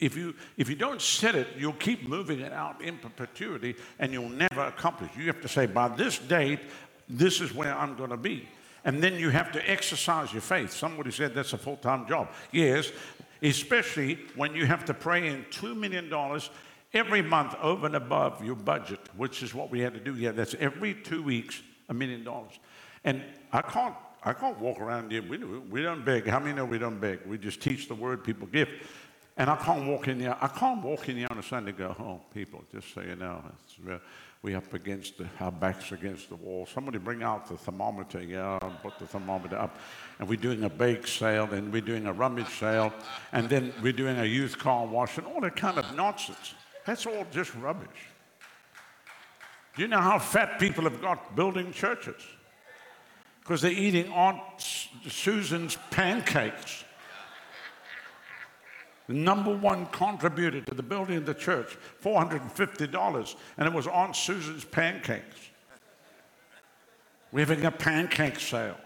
if you, if you don't set it, you'll keep moving it out in perpetuity and you'll never accomplish. You have to say, by this date, this is where I'm going to be and then you have to exercise your faith. Somebody said that's a full time job. Yes, especially when you have to pray in $2 million every month over and above your budget, which is what we had to do here. That's every two weeks, a million dollars. And I can't, I can't walk around here. We, we don't beg. How many know we don't beg? We just teach the word, people give. And I can't walk in here. I can't walk in here on a Sunday and go, home, people, just so you know, we up against the, our backs against the wall. Somebody bring out the thermometer. Yeah, I'll put the thermometer up. And we're doing a bake sale, and we're doing a rummage sale, and then we're doing a youth car wash, and all that kind of nonsense. That's all just rubbish. Do you know how fat people have got building churches? Because they're eating Aunt Susan's pancakes the number one contributor to the building of the church, $450, and it was Aunt Susan's pancakes. We're having a pancake sale.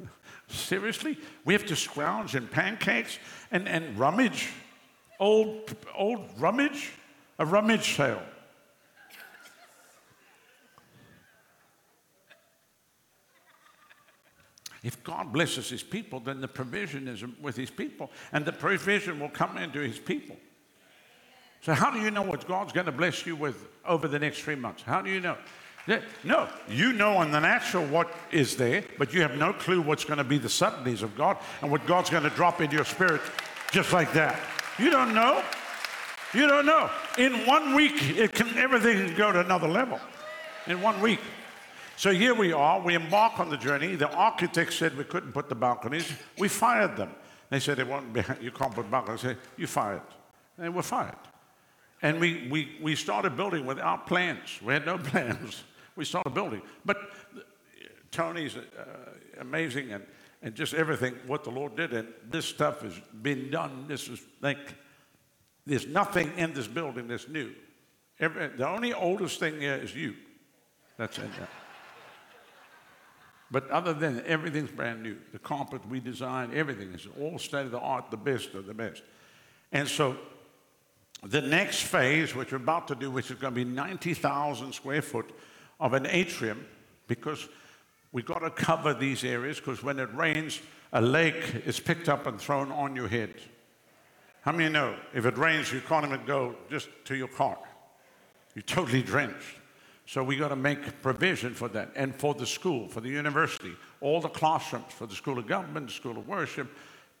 <laughs> Seriously? We have to scrounge in pancakes and, and rummage? Old, old rummage? A rummage sale. If God blesses his people, then the provision is with his people, and the provision will come into his people. So, how do you know what God's going to bless you with over the next three months? How do you know? No, you know in the natural what is there, but you have no clue what's going to be the subtleties of God and what God's going to drop into your spirit just like that. You don't know. You don't know. In one week, it can, everything can go to another level. In one week. So here we are, we embark on the journey. The architect said we couldn't put the balconies. We fired them. They said they won't be, you can't put balconies. I said, you fired. And they were fired. And we, we, we started building without plans. We had no <laughs> plans. We started building. But Tony's uh, amazing and, and just everything, what the Lord did. And this stuff has been done. This is like, there's nothing in this building that's new. Every, the only oldest thing here is you. That's it. But other than that, everything's brand new. The carpet we design, everything is all state of the art, the best of the best. And so the next phase, which we're about to do, which is going to be 90,000 square foot of an atrium, because we've got to cover these areas, because when it rains, a lake is picked up and thrown on your head. How many know if it rains, you can't even go just to your car? You're totally drenched. So we got to make provision for that. And for the school, for the university, all the classrooms, for the School of Government, the School of Worship,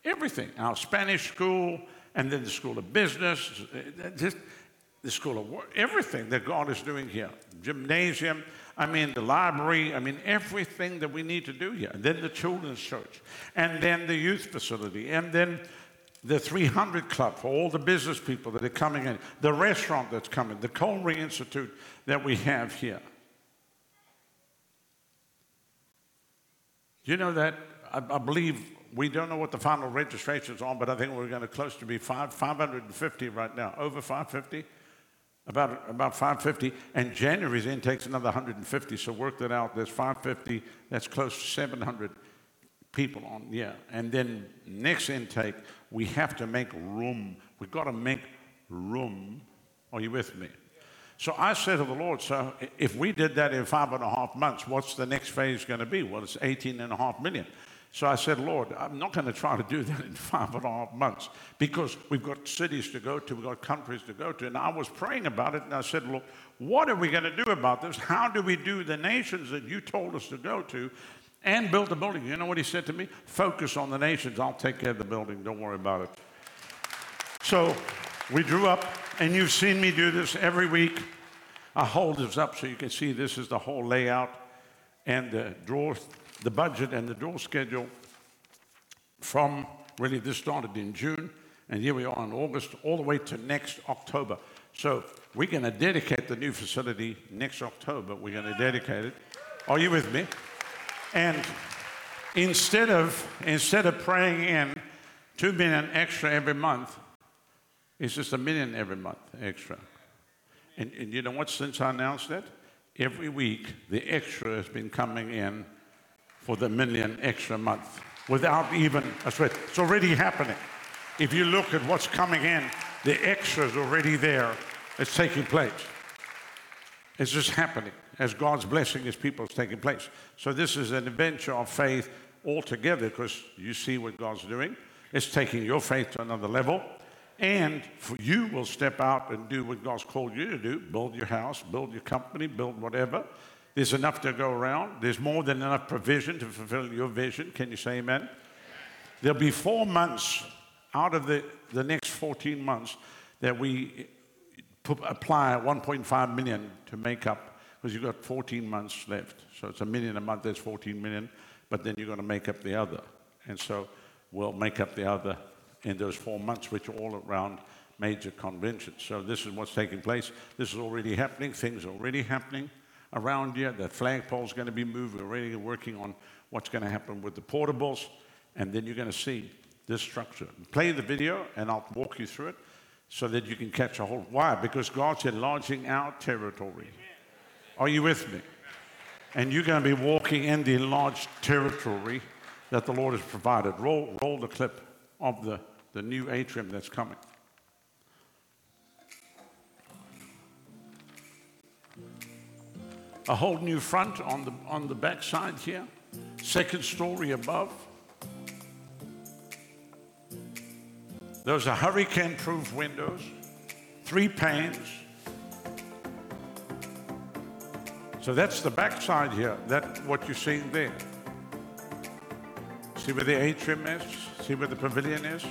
everything. Our Spanish school, and then the School of Business, uh, just the School of Work, everything that God is doing here. Gymnasium, I mean, the library, I mean, everything that we need to do here. And then the children's church, and then the youth facility, and then the 300 Club for all the business people that are coming in, the restaurant that's coming, the Culinary Institute that we have here. You know that I, I, believe we don't know what the final registrations are, but I think we're going to close to be five, 550 right now, over 550, about, about 550. And January's intake's another 150, so work that out. There's 550, that's close to 700 people on, yeah. And then next intake, we have to make room. We've got to make room. Are you with me? So I said to the Lord, so if we did that in five and a half months, what's the next phase going to be? Well, it's 18 and a half million. So I said, Lord, I'm not going to try to do that in five and a half months because we've got cities to go to, we've got countries to go to. And I was praying about it and I said, Look, what are we going to do about this? How do we do the nations that you told us to go to and build the building? You know what he said to me? Focus on the nations. I'll take care of the building. Don't worry about it. So we drew up, and you've seen me do this every week. I hold this up so you can see this is the whole layout and the draw the budget and the draw schedule from really this started in June, and here we are in August, all the way to next October. So we're going to dedicate the new facility next October. We're going to dedicate it. Are you with me? And instead of instead of praying in two million extra every month, it's just a million every month extra. And, and you know what? Since I announced that, every week the extra has been coming in for the million extra month without even a sweat. It's already happening. If you look at what's coming in, the extra is already there. It's taking place. It's just happening as God's blessing His people is taking place. So this is an adventure of faith altogether because you see what God's doing. It's taking your faith to another level. And for you will step out and do what God's called you to do build your house, build your company, build whatever. There's enough to go around. There's more than enough provision to fulfill your vision. Can you say amen? There'll be four months out of the, the next 14 months that we apply 1.5 million to make up, because you've got 14 months left. So it's a million a month, that's 14 million, but then you're going to make up the other. And so we'll make up the other in those four months, which are all around major conventions. So this is what's taking place. This is already happening. Things are already happening around here. The flagpole is going to be moved. We're already working on what's going to happen with the portables. And then you're going to see this structure. Play the video, and I'll walk you through it so that you can catch a hold. Why? Because God's enlarging our territory. Are you with me? And you're going to be walking in the enlarged territory that the Lord has provided. Roll, roll the clip of the, the new atrium that's coming. a whole new front on the, on the back side here, second story above. Those are hurricane proof windows, three panes. So that's the back side here, that what you're seeing there. See where the atrium is? See where the pavilion is?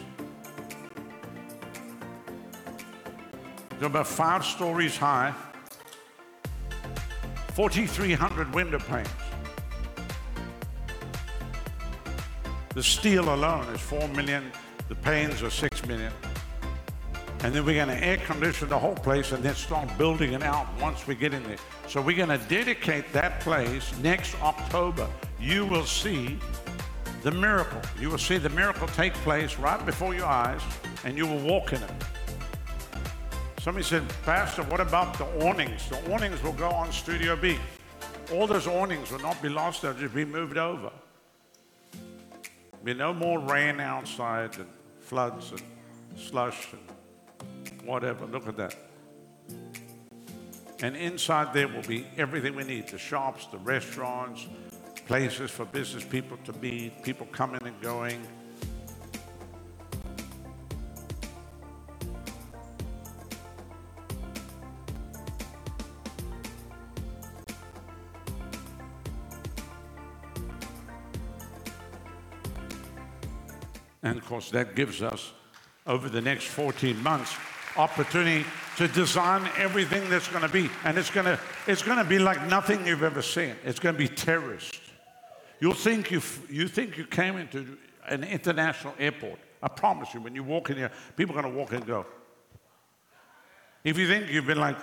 About five stories high. 4,300 window panes. The steel alone is 4 million, the panes are 6 million. And then we're going to air condition the whole place and then start building it out once we get in there. So we're going to dedicate that place next October. You will see the miracle. You will see the miracle take place right before your eyes and you will walk in it. Somebody said, Pastor, what about the awnings? The awnings will go on Studio B. All those awnings will not be lost, they'll just be moved over. Be no more rain outside and floods and slush and whatever. Look at that. And inside there will be everything we need the shops, the restaurants, places for business people to be, people coming and going. And of course, that gives us, over the next 14 months, opportunity to design everything that's going to be. And it's going to, it's going to be like nothing you've ever seen. It's going to be terraced. You'll think you, you think you came into an international airport. I promise you, when you walk in here, people are going to walk in and go. If you think you've been like,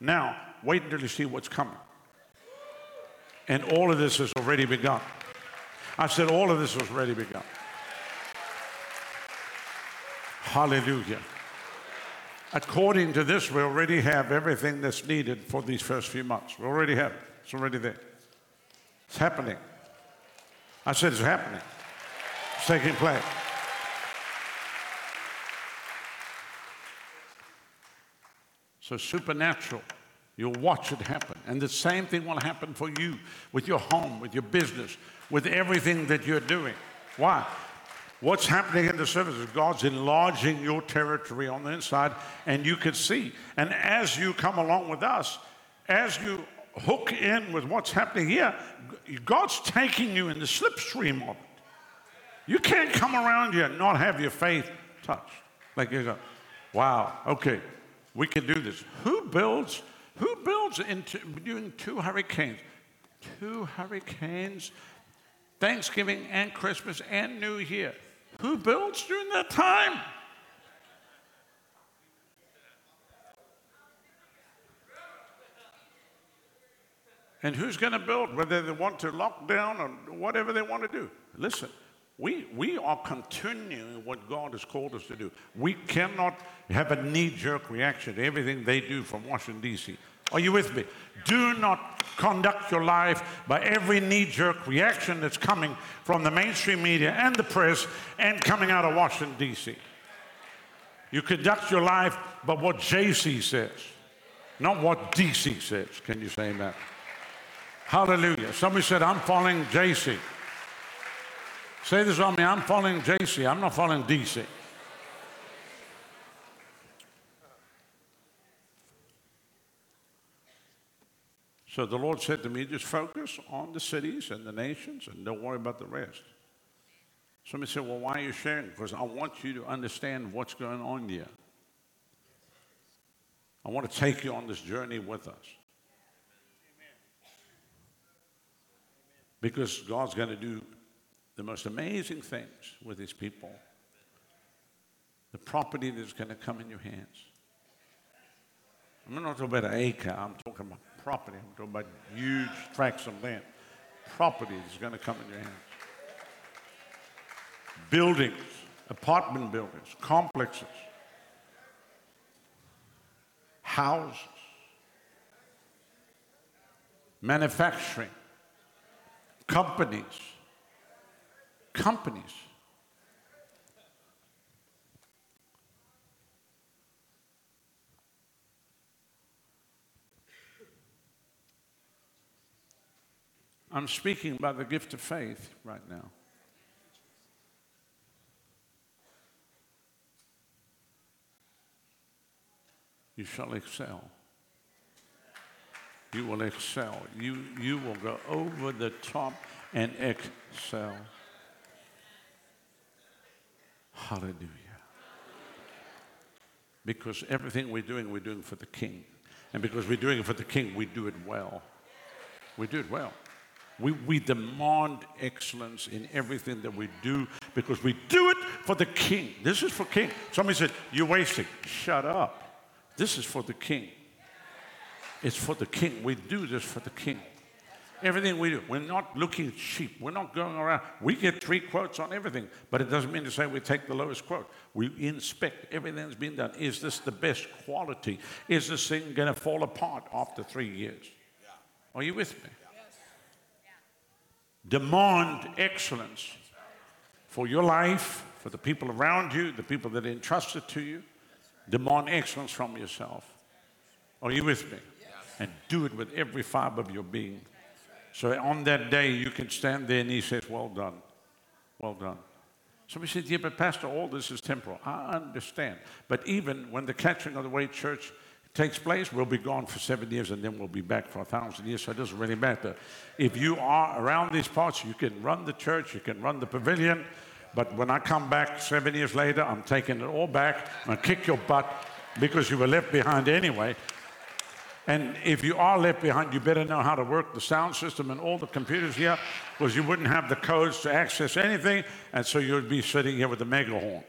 now, wait until you see what's coming. And all of this has already begun. I said, all of this has already begun. Hallelujah. According to this, we already have everything that's needed for these first few months. We already have it. It's already there. It's happening. I said it's happening. It's taking place. So supernatural. You'll watch it happen. And the same thing will happen for you with your home, with your business, with everything that you're doing. Why? What's happening in the service is God's enlarging your territory on the inside, and you can see. And as you come along with us, as you hook in with what's happening here, God's taking you in the slipstream of it. You can't come around here and not have your faith touched. Like you go, wow, okay, we can do this. Who builds, who builds into doing two hurricanes? Two hurricanes, Thanksgiving and Christmas and New Year. Who builds during that time? And who's going to build, whether they want to lock down or whatever they want to do? Listen, we, we are continuing what God has called us to do. We cannot have a knee jerk reaction to everything they do from Washington, D.C. Are you with me? Do not conduct your life by every knee jerk reaction that's coming from the mainstream media and the press and coming out of Washington, D.C. You conduct your life by what JC says, not what DC says. Can you say that? Hallelujah. Somebody said, I'm following JC. Say this on me I'm following JC, I'm not following DC. So the Lord said to me, just focus on the cities and the nations and don't worry about the rest. Somebody said, Well, why are you sharing? Because I want you to understand what's going on here. I want to take you on this journey with us. Because God's going to do the most amazing things with his people. The property that's going to come in your hands. I'm not talking about an acre, I'm talking about property. I'm talking about huge tracts of land. Property is going to come in your hands. Buildings, apartment buildings, complexes, houses, manufacturing, companies, companies. I'm speaking by the gift of faith right now. You shall excel. You will excel. You, you will go over the top and excel. Hallelujah. Because everything we're doing, we're doing for the King. And because we're doing it for the King, we do it well. We do it well. We, we demand excellence in everything that we do because we do it for the king. This is for king. Somebody said, You're wasting. Shut up. This is for the king. It's for the king. We do this for the king. Everything we do, we're not looking cheap. We're not going around. We get three quotes on everything, but it doesn't mean to say we take the lowest quote. We inspect everything that's been done. Is this the best quality? Is this thing going to fall apart after three years? Are you with me? Demand excellence for your life, for the people around you, the people that are entrusted to you. Demand excellence from yourself. Are you with me? And do it with every fiber of your being. So on that day, you can stand there and he says, Well done. Well done. Somebody said, Yeah, but Pastor, all this is temporal. I understand. But even when the catching of the way church takes place, we'll be gone for seven years and then we'll be back for a thousand years. So it doesn't really matter. If you are around these parts, you can run the church, you can run the pavilion. But when I come back seven years later, I'm taking it all back. To kick your butt because you were left behind anyway. And if you are left behind, you better know how to work the sound system and all the computers here because you wouldn't have the codes to access anything. And so you'd be sitting here with a megahorn.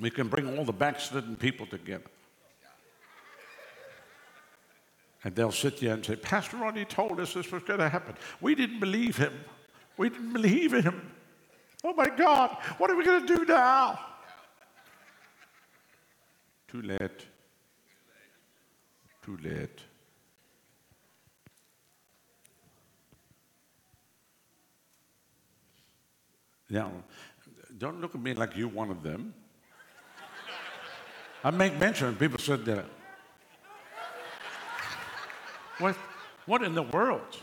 We can bring all the backslidden people together. And they'll sit there and say, Pastor Rodney told us this was going to happen. We didn't believe him. We didn't believe him. Oh my God, what are we going to do now? Too late. Too late. Now, don't look at me like you're one of them. I make mention, and people said that. What, what in the world?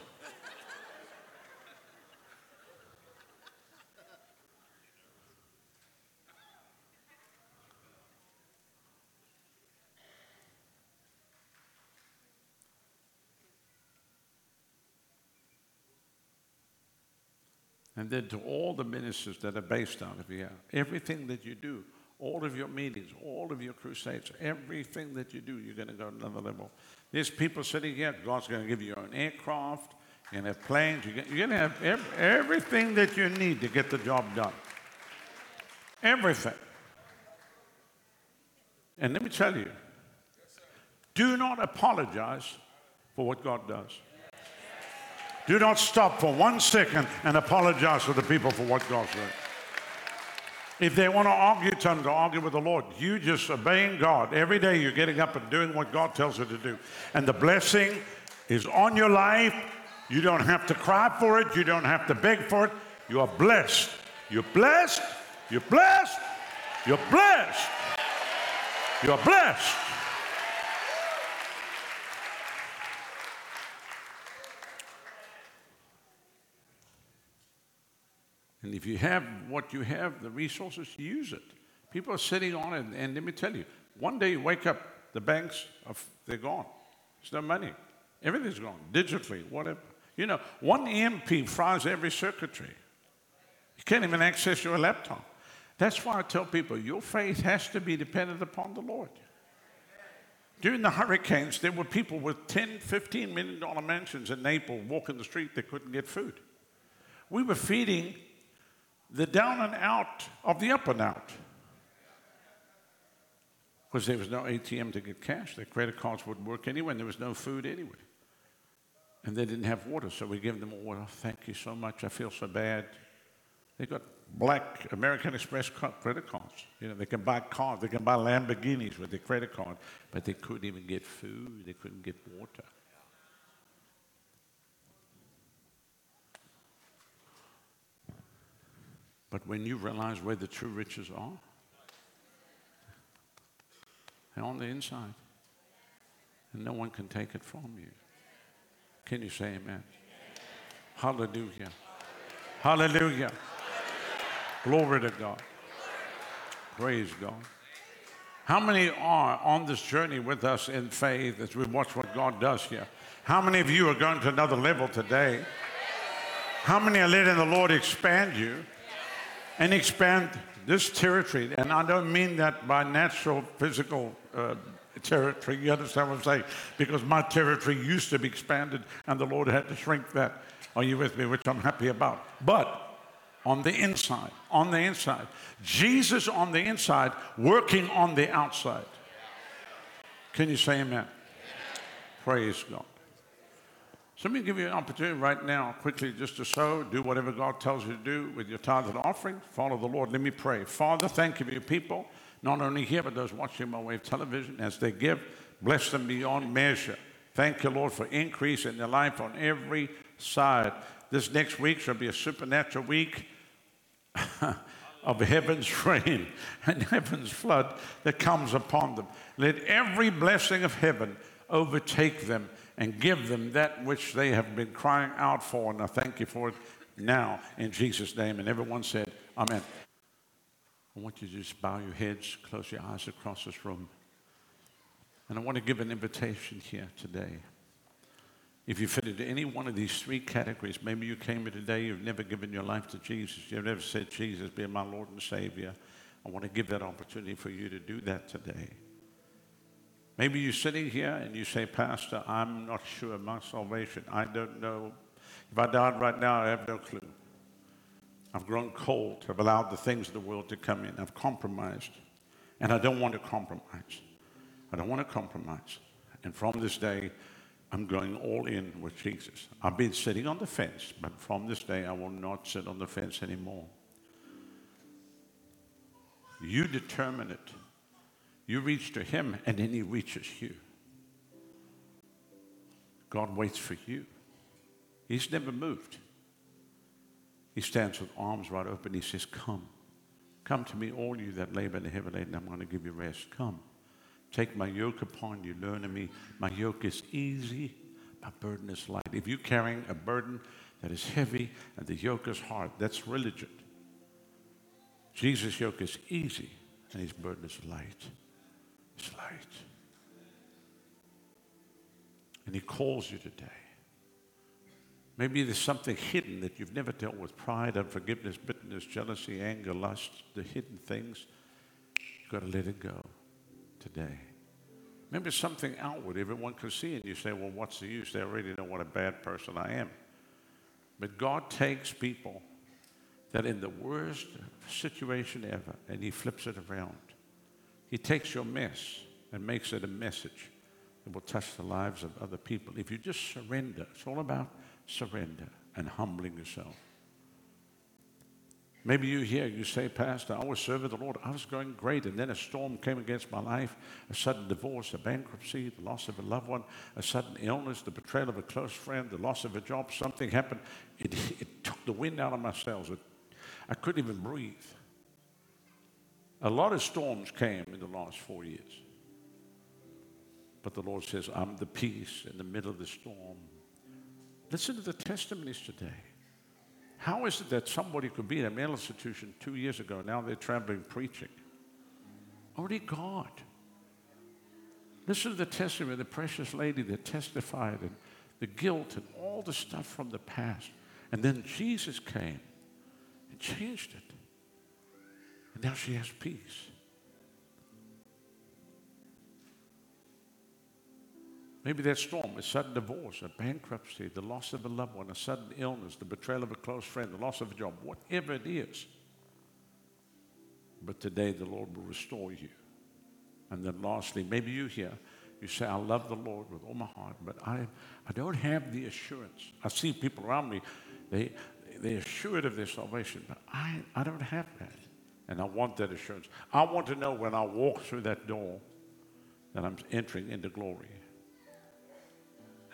And then to all the ministers that are based out of here, everything that you do, all of your meetings, all of your crusades, everything that you do, you're going to go another level. There's people sitting here, God's going to give you own aircraft, you're going to have planes, you're going to have every, everything that you need to get the job done. Everything. And let me tell you, do not apologize for what God does. Do not stop for one second and apologize to the people for what God's doing. If they want to argue, tell them to argue with the Lord. You just obeying God. Every day you're getting up and doing what God tells you to do. And the blessing is on your life. You don't have to cry for it. You don't have to beg for it. You are blessed. You're blessed. You're blessed. You're blessed. You're blessed. And if you have what you have, the resources, use it. People are sitting on it, and let me tell you, one day you wake up, the banks, are, they're gone. There's no money. Everything's gone, digitally, whatever. You know, one EMP fries every circuitry. You can't even access your laptop. That's why I tell people your faith has to be dependent upon the Lord. During the hurricanes, there were people with 10, 15 million dollar mansions in Naples walking the street, they couldn't get food. We were feeding the down and out of the up and out. Because there was no ATM to get cash. Their credit cards wouldn't work anyway, and there was no food anyway. And they didn't have water, so we gave them water. Thank you so much. I feel so bad. They got black American Express credit cards. You know, they can buy cars, they can buy Lamborghinis with their credit card, but they couldn't even get food, they couldn't get water. But when you realize where the true riches are, they're on the inside. And no one can take it from you. Can you say amen? Hallelujah. Hallelujah. Hallelujah. Glory to God. Praise God. How many are on this journey with us in faith as we watch what God does here? How many of you are going to another level today? How many are letting the Lord expand you? And expand this territory. And I don't mean that by natural physical uh, territory. You understand what I'm saying? Because my territory used to be expanded and the Lord had to shrink that. Are you with me? Which I'm happy about. But on the inside, on the inside, Jesus on the inside, working on the outside. Can you say amen? Praise God. So let me give you an opportunity right now, quickly, just to sow, do whatever God tells you to do with your tithe and offering. Follow the Lord. Let me pray. Father, thank you for your people, not only here, but those watching by way of television as they give. Bless them beyond measure. Thank you, Lord, for increase in their life on every side. This next week shall be a supernatural week <laughs> of heaven's <laughs> rain and heaven's flood that comes upon them. Let every blessing of heaven overtake them and give them that which they have been crying out for. And I thank you for it now in Jesus' name. And everyone said, Amen. I want you to just bow your heads, close your eyes across this room. And I want to give an invitation here today. If you fit into any one of these three categories, maybe you came here today, you've never given your life to Jesus, you've never said, Jesus, be my Lord and Savior. I want to give that opportunity for you to do that today. Maybe you're sitting here and you say, Pastor, I'm not sure of my salvation. I don't know. If I died right now, I have no clue. I've grown cold. I've allowed the things of the world to come in. I've compromised. And I don't want to compromise. I don't want to compromise. And from this day, I'm going all in with Jesus. I've been sitting on the fence, but from this day, I will not sit on the fence anymore. You determine it. You reach to Him, and then He reaches you. God waits for you. He's never moved. He stands with arms wide open. He says, Come. Come to me, all you that labor and heavy laden, I'm going to give you rest. Come. Take my yoke upon you. Learn of me. My yoke is easy, my burden is light. If you're carrying a burden that is heavy and the yoke is hard, that's religion. Jesus' yoke is easy and his burden is light. It's light. And he calls you today. Maybe there's something hidden that you've never dealt with pride, unforgiveness, bitterness, jealousy, anger, lust, the hidden things. You've got to let it go today. Maybe something outward everyone can see, and you say, Well, what's the use? They already know what a bad person I am. But God takes people that in the worst situation ever, and He flips it around. He takes your mess and makes it a message that will touch the lives of other people. If you just surrender, it's all about surrender and humbling yourself. Maybe you hear, you say, Pastor, I was serving the Lord. I was going great. And then a storm came against my life a sudden divorce, a bankruptcy, the loss of a loved one, a sudden illness, the betrayal of a close friend, the loss of a job. Something happened. It, <laughs> it took the wind out of my sails. I couldn't even breathe. A lot of storms came in the last four years. But the Lord says, I'm the peace in the middle of the storm. Listen to the testimonies today. How is it that somebody could be in a mental institution two years ago, now they're traveling preaching? Only God. Listen to the testimony of the precious lady that testified and the guilt and all the stuff from the past. And then Jesus came and changed it. Now she has peace. Maybe that storm, a sudden divorce, a bankruptcy, the loss of a loved one, a sudden illness, the betrayal of a close friend, the loss of a job, whatever it is. But today the Lord will restore you. And then lastly, maybe you here, you say, I love the Lord with all my heart, but I, I don't have the assurance. I see people around me, they, they're assured of their salvation, but I, I don't have that. And I want that assurance. I want to know when I walk through that door that I'm entering into glory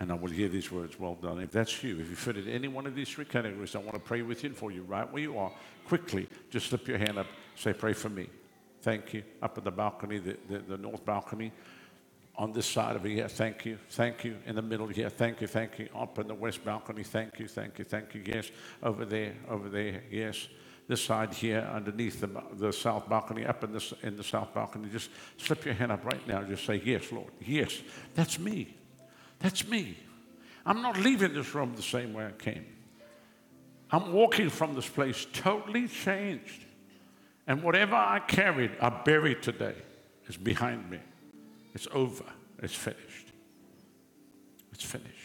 and I will hear these words, well done. If that's you, if you fit in any one of these three categories, I want to pray with you and for you right where you are. Quickly, just slip your hand up, say, pray for me. Thank you. Up at the balcony, the, the, the north balcony. On this side of here, thank you, thank you. In the middle here, thank you, thank you. Up in the west balcony, thank you, thank you, thank you. Yes. Over there, over there, yes this side here underneath the, the south balcony, up in the, in the south balcony. Just slip your hand up right now. Just say, Yes, Lord. Yes, that's me. That's me. I'm not leaving this room the same way I came. I'm walking from this place totally changed. And whatever I carried, I buried today. It's behind me. It's over. It's finished. It's finished.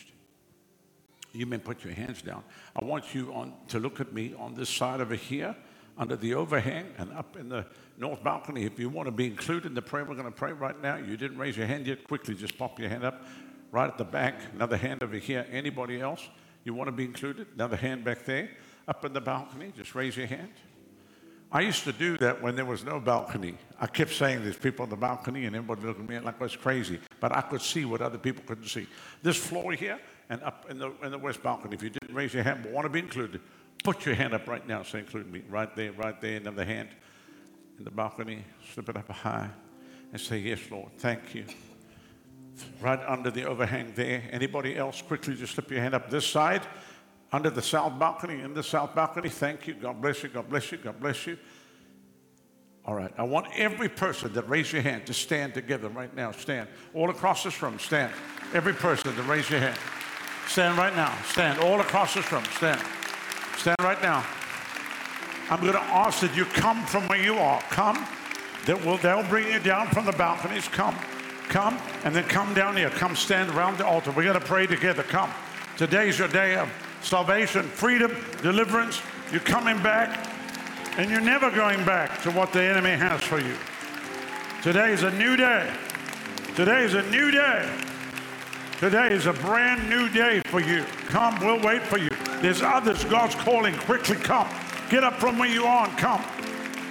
You may put your hands down. I want you on, to look at me on this side over here, under the overhang, and up in the north balcony. If you want to be included in the prayer we're going to pray right now, you didn't raise your hand yet, quickly just pop your hand up right at the back, another hand over here. Anybody else you want to be included? Another hand back there, up in the balcony. Just raise your hand. I used to do that when there was no balcony. I kept saying there's people on the balcony, and everybody looked at me like I was crazy. But I could see what other people couldn't see. This floor here And up in the, in the west balcony, if you didn't raise your hand but want to be included, put your hand up right now. Say, include me. Right there, right there, another hand in the balcony. Slip it up high and say, Yes, Lord, thank you. Right under the overhang there. Anybody else? Quickly just slip your hand up this side. Under the south balcony, in the south balcony. Thank you. God bless you. God bless you. God bless you. All right. I want every person that raised your hand to stand together right now. Stand. All across this room. Stand. Every person that raised your hand. Stand right now. Stand. All across this room. Stand. Stand right now. I'm going to ask that you come from where you are. Come. That will, they'll bring you down from the balconies. Come. Come. And then come down here. Come stand around the altar. We're going to pray together. Come. Today's your day of salvation, freedom, deliverance. You're coming back and you're never going back to what the enemy has for you. Today is a new day. Today is a new day. Today is a brand new day for you. Come, we'll wait for you. There's others God's calling. Quickly come. Get up from where you are and come.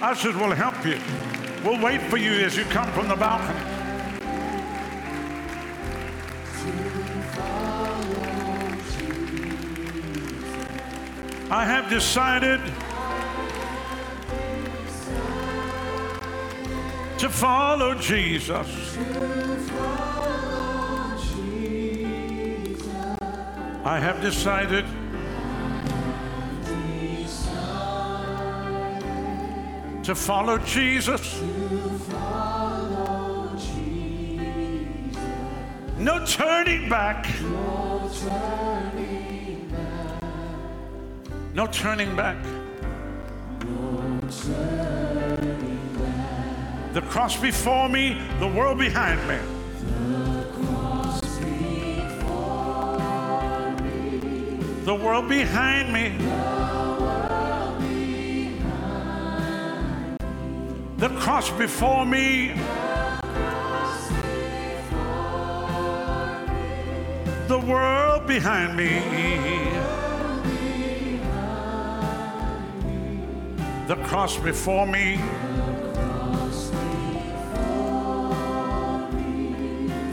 Ushers will help you. We'll wait for you as you come from the balcony. I have decided to follow Jesus. I have decided to follow Jesus. No turning back. No turning back. The cross before me, the world behind me. The world behind me. The cross before me. The world behind me. The cross before me.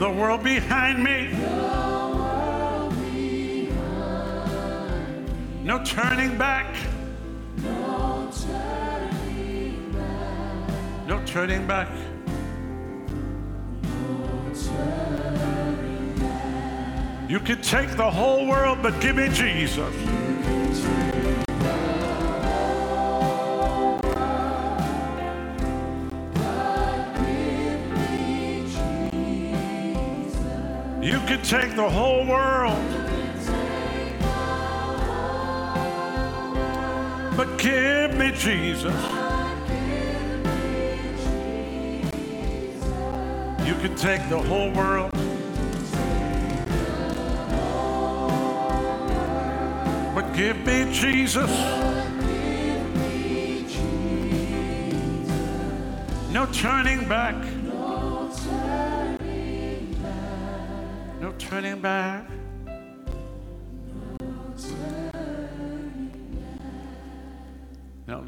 The world behind me. No turning back. No turning back. You can take the whole world, but give me Jesus. You can take the whole world. Give me Jesus. You can take the whole world. But give me Jesus. No turning back. No turning back.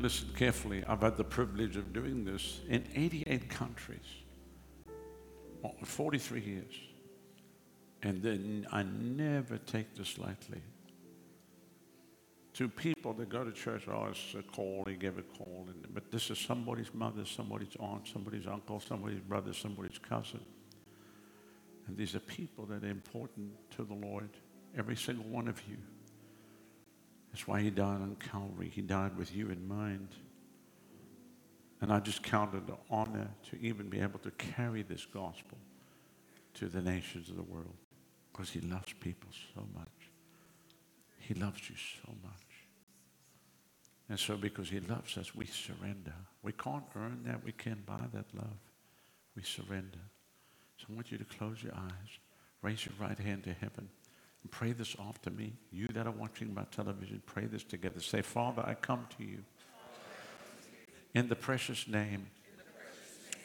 Listen carefully. I've had the privilege of doing this in 88 countries, oh, 43 years. And then I never take this lightly. To people that go to church, oh, it's a call, he gave a call. But this is somebody's mother, somebody's aunt, somebody's uncle, somebody's brother, somebody's cousin. And these are people that are important to the Lord, every single one of you. That's why he died on Calvary. He died with you in mind. And I just count it an honor to even be able to carry this gospel to the nations of the world because he loves people so much. He loves you so much. And so, because he loves us, we surrender. We can't earn that, we can't buy that love. We surrender. So, I want you to close your eyes, raise your right hand to heaven. Pray this after me. You that are watching my television, pray this together. Say, Father, I come to you in the precious name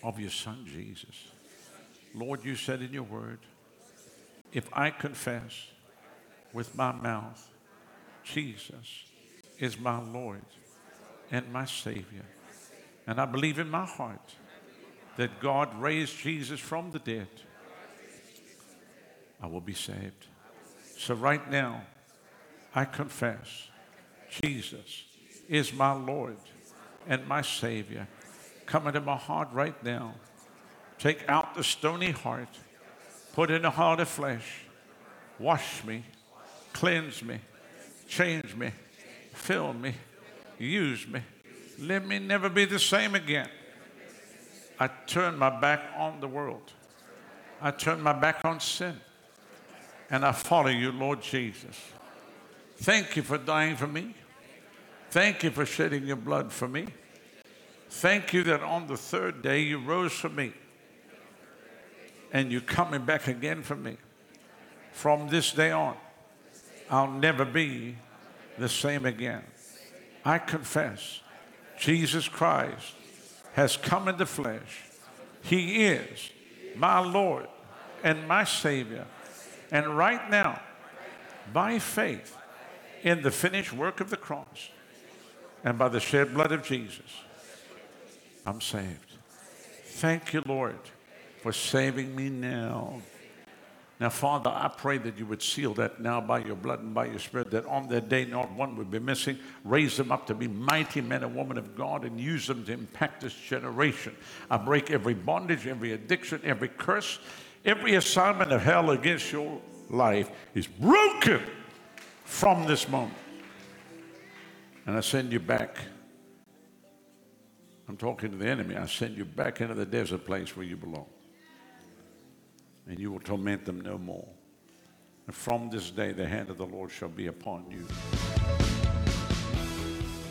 of your Son, Jesus. Lord, you said in your word, if I confess with my mouth, Jesus is my Lord and my Savior, and I believe in my heart that God raised Jesus from the dead, I will be saved. So right now, I confess Jesus is my Lord and my Savior. Come into my heart right now. Take out the stony heart, put in a heart of flesh. Wash me, cleanse me, change me, fill me, use me. Let me never be the same again. I turn my back on the world. I turn my back on sin. And I follow you, Lord Jesus. Thank you for dying for me. Thank you for shedding your blood for me. Thank you that on the third day you rose for me. And you're coming back again for me. From this day on, I'll never be the same again. I confess Jesus Christ has come in the flesh. He is my Lord and my Savior. And right now, by faith in the finished work of the cross and by the shed blood of Jesus, I'm saved. Thank you, Lord, for saving me now. Now, Father, I pray that you would seal that now by your blood and by your spirit, that on that day not one would be missing. Raise them up to be mighty men and women of God and use them to impact this generation. I break every bondage, every addiction, every curse, every assignment of hell against your life is broken from this moment. And I send you back. I'm talking to the enemy. I send you back into the desert place where you belong and you will torment them no more. And from this day, the hand of the Lord shall be upon you.